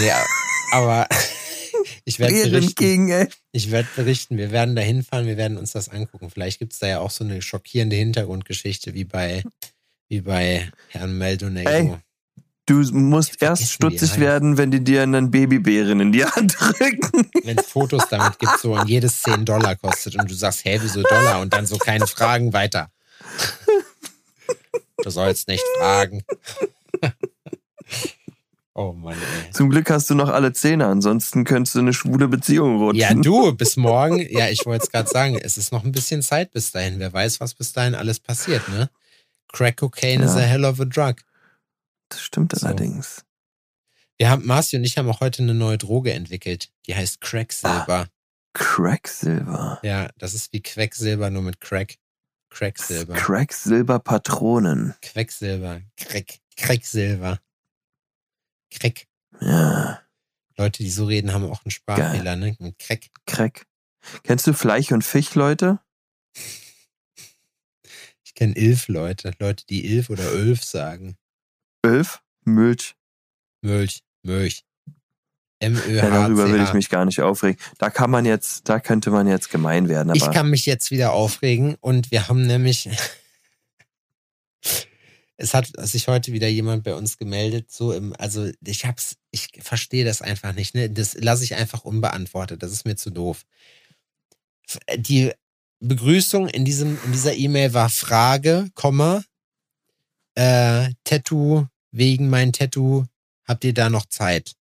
Ja, aber ich werde berichten. Ich werde berichten, wir werden da hinfahren, wir werden uns das angucken. Vielleicht gibt es da ja auch so eine schockierende Hintergrundgeschichte wie bei, wie bei Herrn Meldonegro. Ey. Du musst erst er stutzig werden, wenn die dir einen Babybären in die Hand drücken. Wenn es Fotos damit gibt, so und jedes 10 Dollar kostet und du sagst, hä, wieso Dollar? Und dann so keine Fragen weiter. Du sollst nicht fragen. Oh Mann, ey. Zum Glück hast du noch alle Zähne, ansonsten könntest du eine schwule Beziehung rutschen. Ja, du, bis morgen. Ja, ich wollte es gerade sagen, es ist noch ein bisschen Zeit bis dahin. Wer weiß, was bis dahin alles passiert, ne? Crack Cocaine is Ja. a hell of a drug. Das stimmt So. allerdings. Wir haben, Marci und ich haben auch heute eine neue Droge entwickelt. Die heißt Cracksilber. Cracksilber. Ja, das ist wie Quecksilber, nur mit Crack. Cracksilber. Cracksilber-Patronen. Quecksilber. Crack. Cracksilber. Crack. Ja, Leute, die so reden, haben auch einen Sprachfehler, ne? Mit Crack. Crack. Kennst du Fleich und Fisch, Leute? Ich kenne Ilf, Leute. Leute, die Ilf oder Ölf sagen. Ölf? Milch. Milch. Milch. M-Ö-H-C-H. Ja, darüber will ich mich gar nicht aufregen. Da kann man jetzt, da könnte man jetzt gemein werden, Ich kann mich jetzt wieder aufregen und wir haben nämlich. Es hat sich heute wieder jemand bei uns gemeldet, so im, also ich hab's, ich verstehe das einfach nicht, ne? Das lasse ich einfach unbeantwortet. Das ist mir zu doof. Die Begrüßung in diesem, in dieser E-Mail war Frage, Komma, äh, Tattoo, wegen mein Tattoo, habt ihr da noch Zeit?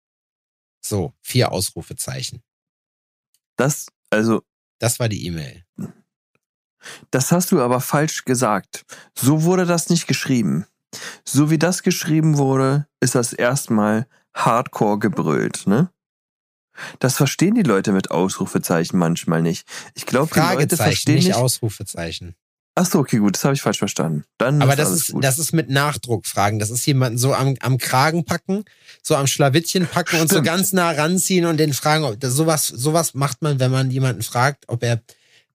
So, vier Ausrufezeichen. das, also, Das war die E-Mail. das hast du aber falsch gesagt. So wurde das nicht geschrieben. So wie das geschrieben wurde, ist das erstmal hardcore gebrüllt, ne? Das verstehen die Leute mit Ausrufezeichen manchmal nicht. Ich glaube, die Leute verstehen nicht nicht. Ausrufezeichen. Ach so, okay, gut, das habe ich falsch verstanden. Dann Aber ist das ist, gut. das ist mit Nachdruck fragen. Das ist jemanden so am, am Kragen packen, so am Schlawittchen packen und so Stimmt. ganz nah ranziehen und den fragen, ob das sowas, sowas macht man, wenn man jemanden fragt, ob er,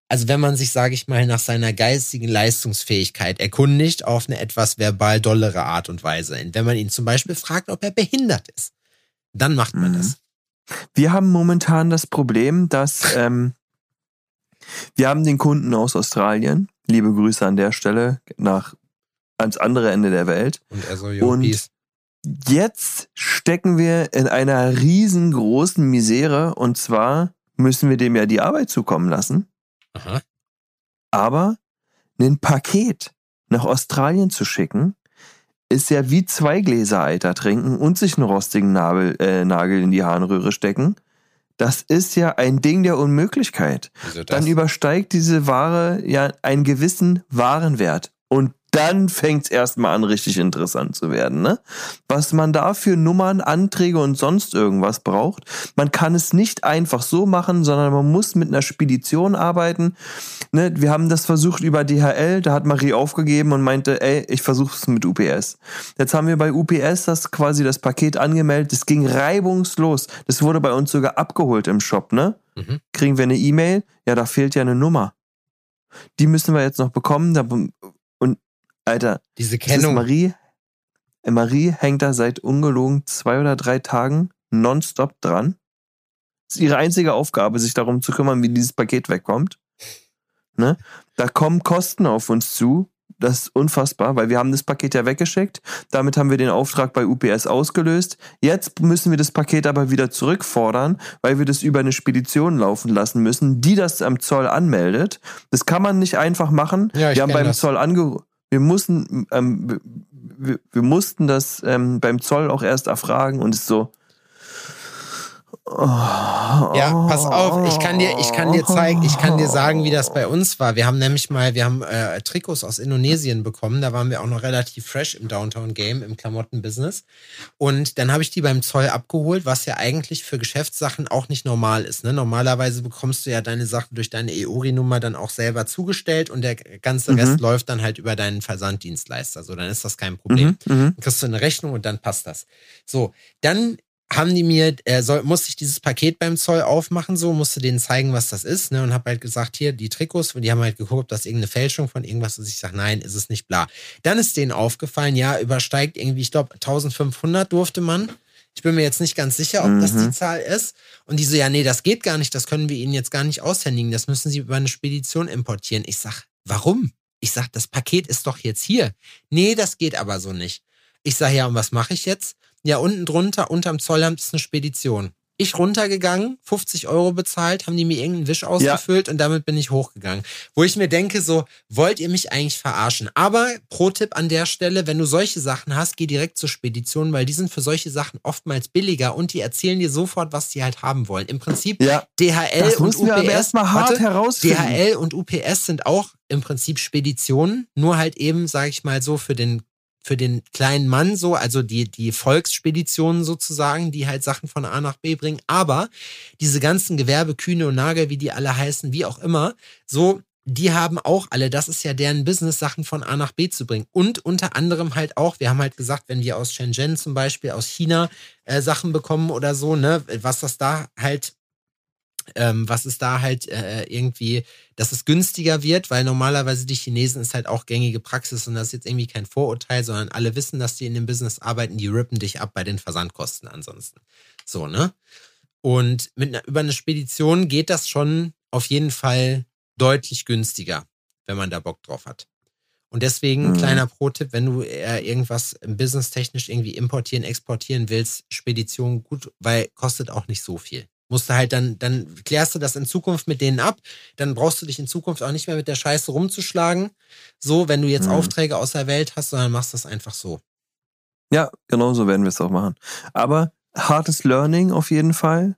also wenn man sich, sage ich mal, nach seiner geistigen Leistungsfähigkeit erkundigt auf eine etwas verbal dollere Art und Weise. Und wenn man ihn zum Beispiel fragt, ob er behindert ist, dann macht man Mhm. das. Wir haben momentan das Problem, dass ähm, wir haben den Kunden aus Australien. Liebe Grüße an der Stelle nach ans andere Ende der Welt. Und er so, Und- peace. Jetzt stecken wir in einer riesengroßen Misere und zwar müssen wir dem ja die Arbeit zukommen lassen, Aha. aber ein Paket nach Australien zu schicken, ist ja wie zwei Gläser Eiter trinken und sich einen rostigen Nabel, äh, Nagel in die Harnröhre stecken. Das ist ja ein Ding der Unmöglichkeit. Das? Dann übersteigt diese Ware ja einen gewissen Warenwert. Und dann fängt es erstmal an, richtig interessant zu werden. Ne? Was man da für Nummern, Anträge und sonst irgendwas braucht. Man kann es nicht einfach so machen, sondern man muss mit einer Spedition arbeiten. Ne? Wir haben das versucht über DHL, da hat Marie aufgegeben und meinte, ey, ich versuche es mit UPS. Jetzt haben wir bei UPS das quasi das Paket angemeldet. Das ging reibungslos. Das wurde bei uns sogar abgeholt im Shop, ne? Mhm. Kriegen wir eine E-Mail? Ja, da fehlt ja eine Nummer. Die müssen wir jetzt noch bekommen. Da, und Alter, Diese Kennung. Marie. Marie hängt da seit ungelogen zwei oder drei Tagen nonstop dran. Das ist ihre einzige Aufgabe, sich darum zu kümmern, wie dieses Paket wegkommt. Ne? Da kommen Kosten auf uns zu. Das ist unfassbar, weil wir haben das Paket ja weggeschickt. Damit haben wir den Auftrag bei UPS ausgelöst. Jetzt müssen wir das Paket aber wieder zurückfordern, weil wir das über eine Spedition laufen lassen müssen, die das am Zoll anmeldet. Das kann man nicht einfach machen. Ja, wir haben beim das. Zoll ange wir mussten ähm, wir, wir mussten das ähm, beim Zoll auch erst erfragen und es so Ja, pass auf, ich kann dir, ich kann dir zeigen, ich kann dir sagen, wie das bei uns war. Wir haben nämlich mal, wir haben äh, Trikots aus Indonesien bekommen, da waren wir auch noch relativ fresh im Downtown Game, im Klamottenbusiness. Und dann habe ich die beim Zoll abgeholt, was ja eigentlich für Geschäftssachen auch nicht normal ist. Ne? Normalerweise bekommst du ja deine Sachen durch deine EORI-Nummer dann auch selber zugestellt und der ganze Mhm. Rest läuft dann halt über deinen Versanddienstleister. So, dann ist das kein Problem. Mhm, mhm. Dann kriegst du eine Rechnung und dann passt das. So, dann haben die mir, äh, soll, musste ich dieses Paket beim Zoll aufmachen, so, musste denen zeigen, was das ist, ne, und habe halt gesagt, hier, die Trikots, und die haben halt geguckt, ob das irgendeine Fälschung von irgendwas ist. Ich sage, nein, ist es nicht, bla. Dann ist denen aufgefallen, ja, übersteigt irgendwie, ich glaube, 1500 durfte man. Ich bin mir jetzt nicht ganz sicher, ob das Mhm. die Zahl ist. Und die so, ja, nee, das geht gar nicht, das können wir ihnen jetzt gar nicht aushändigen, das müssen sie über eine Spedition importieren. Ich sag, warum? Ich sag, das Paket ist doch jetzt hier. Nee, das geht aber so nicht. Ich sage, ja, und was mache ich jetzt? Ja, unten drunter, unterm Zollamt ist eine Spedition. Ich runtergegangen, 50 Euro bezahlt, haben die mir irgendeinen Wisch ausgefüllt und damit bin ich hochgegangen. Wo ich mir denke, so, wollt ihr mich eigentlich verarschen? Aber Pro-Tipp an der Stelle, wenn du solche Sachen hast, geh direkt zur Spedition, weil die sind für solche Sachen oftmals billiger und die erzählen dir sofort, was die halt haben wollen. Im Prinzip Ja, DHL das und mussten wir UPS. erstmal hart warte, herausfinden. DHL und UPS sind auch im Prinzip Speditionen, nur halt eben, sage ich mal so, für den für den kleinen Mann so, also die, die Volksspeditionen sozusagen, die halt Sachen von A nach B bringen. Aber diese ganzen Gewerbe, Kühne und Nagel, wie die alle heißen, wie auch immer, so, die haben auch alle, das ist ja deren Business, Sachen von A nach B zu bringen. Und unter anderem halt auch, wir haben halt gesagt, wenn wir aus Shenzhen zum Beispiel, aus China äh, Sachen bekommen oder so, ne, was das da halt ähm, was es da halt äh, irgendwie, dass es günstiger wird, weil normalerweise die Chinesen ist halt auch gängige Praxis und das ist jetzt irgendwie kein Vorurteil, sondern alle wissen, dass die in dem Business arbeiten, die rippen dich ab bei den Versandkosten ansonsten. So, ne? Und mit einer, über eine Spedition geht das schon auf jeden Fall deutlich günstiger, wenn man da Bock drauf hat. Und deswegen, Mhm. kleiner Pro-Tipp, wenn du irgendwas im businesstechnisch irgendwie importieren, exportieren willst, Spedition gut, weil kostet auch nicht so viel. Musst du halt dann, dann klärst du das in Zukunft mit denen ab, dann brauchst du dich in Zukunft auch nicht mehr mit der Scheiße rumzuschlagen. So, wenn du jetzt Mhm. Aufträge aus der Welt hast, sondern machst das einfach so. Ja, genau so werden wir es auch machen. Aber hartes Learning auf jeden Fall.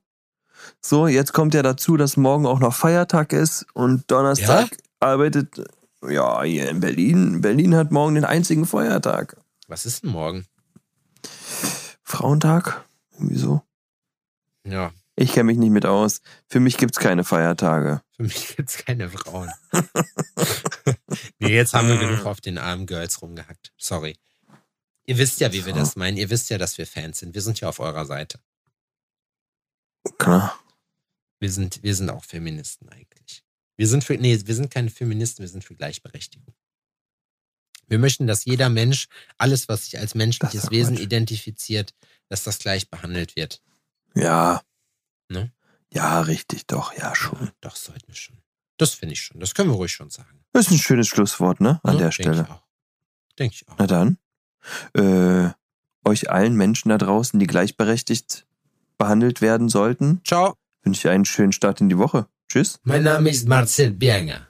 So, jetzt kommt ja dazu, dass morgen auch noch Feiertag ist und Donnerstag arbeitet, ja, hier in Berlin. Berlin hat morgen den einzigen Feiertag. Was ist denn morgen? Frauentag? Irgendwie so. Ja, Ich kenne mich nicht mit aus. Für mich gibt's keine Feiertage. für mich gibt's keine Frauen. Nee, jetzt haben wir genug auf den armen Girls rumgehackt. Sorry. Ihr wisst ja, wie wir das meinen. Ihr wisst ja, dass wir Fans sind. Wir sind ja auf eurer Seite. Klar. Wir sind, wir sind auch Feministen eigentlich. Wir sind für, nee, wir sind keine Feministen, wir sind für Gleichberechtigung. Wir möchten, dass jeder Mensch alles, was sich als menschliches Wesen Quatsch. identifiziert, dass das gleich behandelt wird. Ja. Ne? Ja, richtig, doch, ja, schon. Ja, doch, sollten wir schon. Das finde ich schon. Das können wir ruhig schon sagen. Das ist ein schönes Schlusswort, ne? An Ne? der Denk Stelle. Ich. Denke ich auch. Na dann. Äh, euch allen Menschen da draußen, die gleichberechtigt behandelt werden sollten, Ciao. wünsche ich einen schönen Start in die Woche. Tschüss. Mein Name ist Marcel Berger.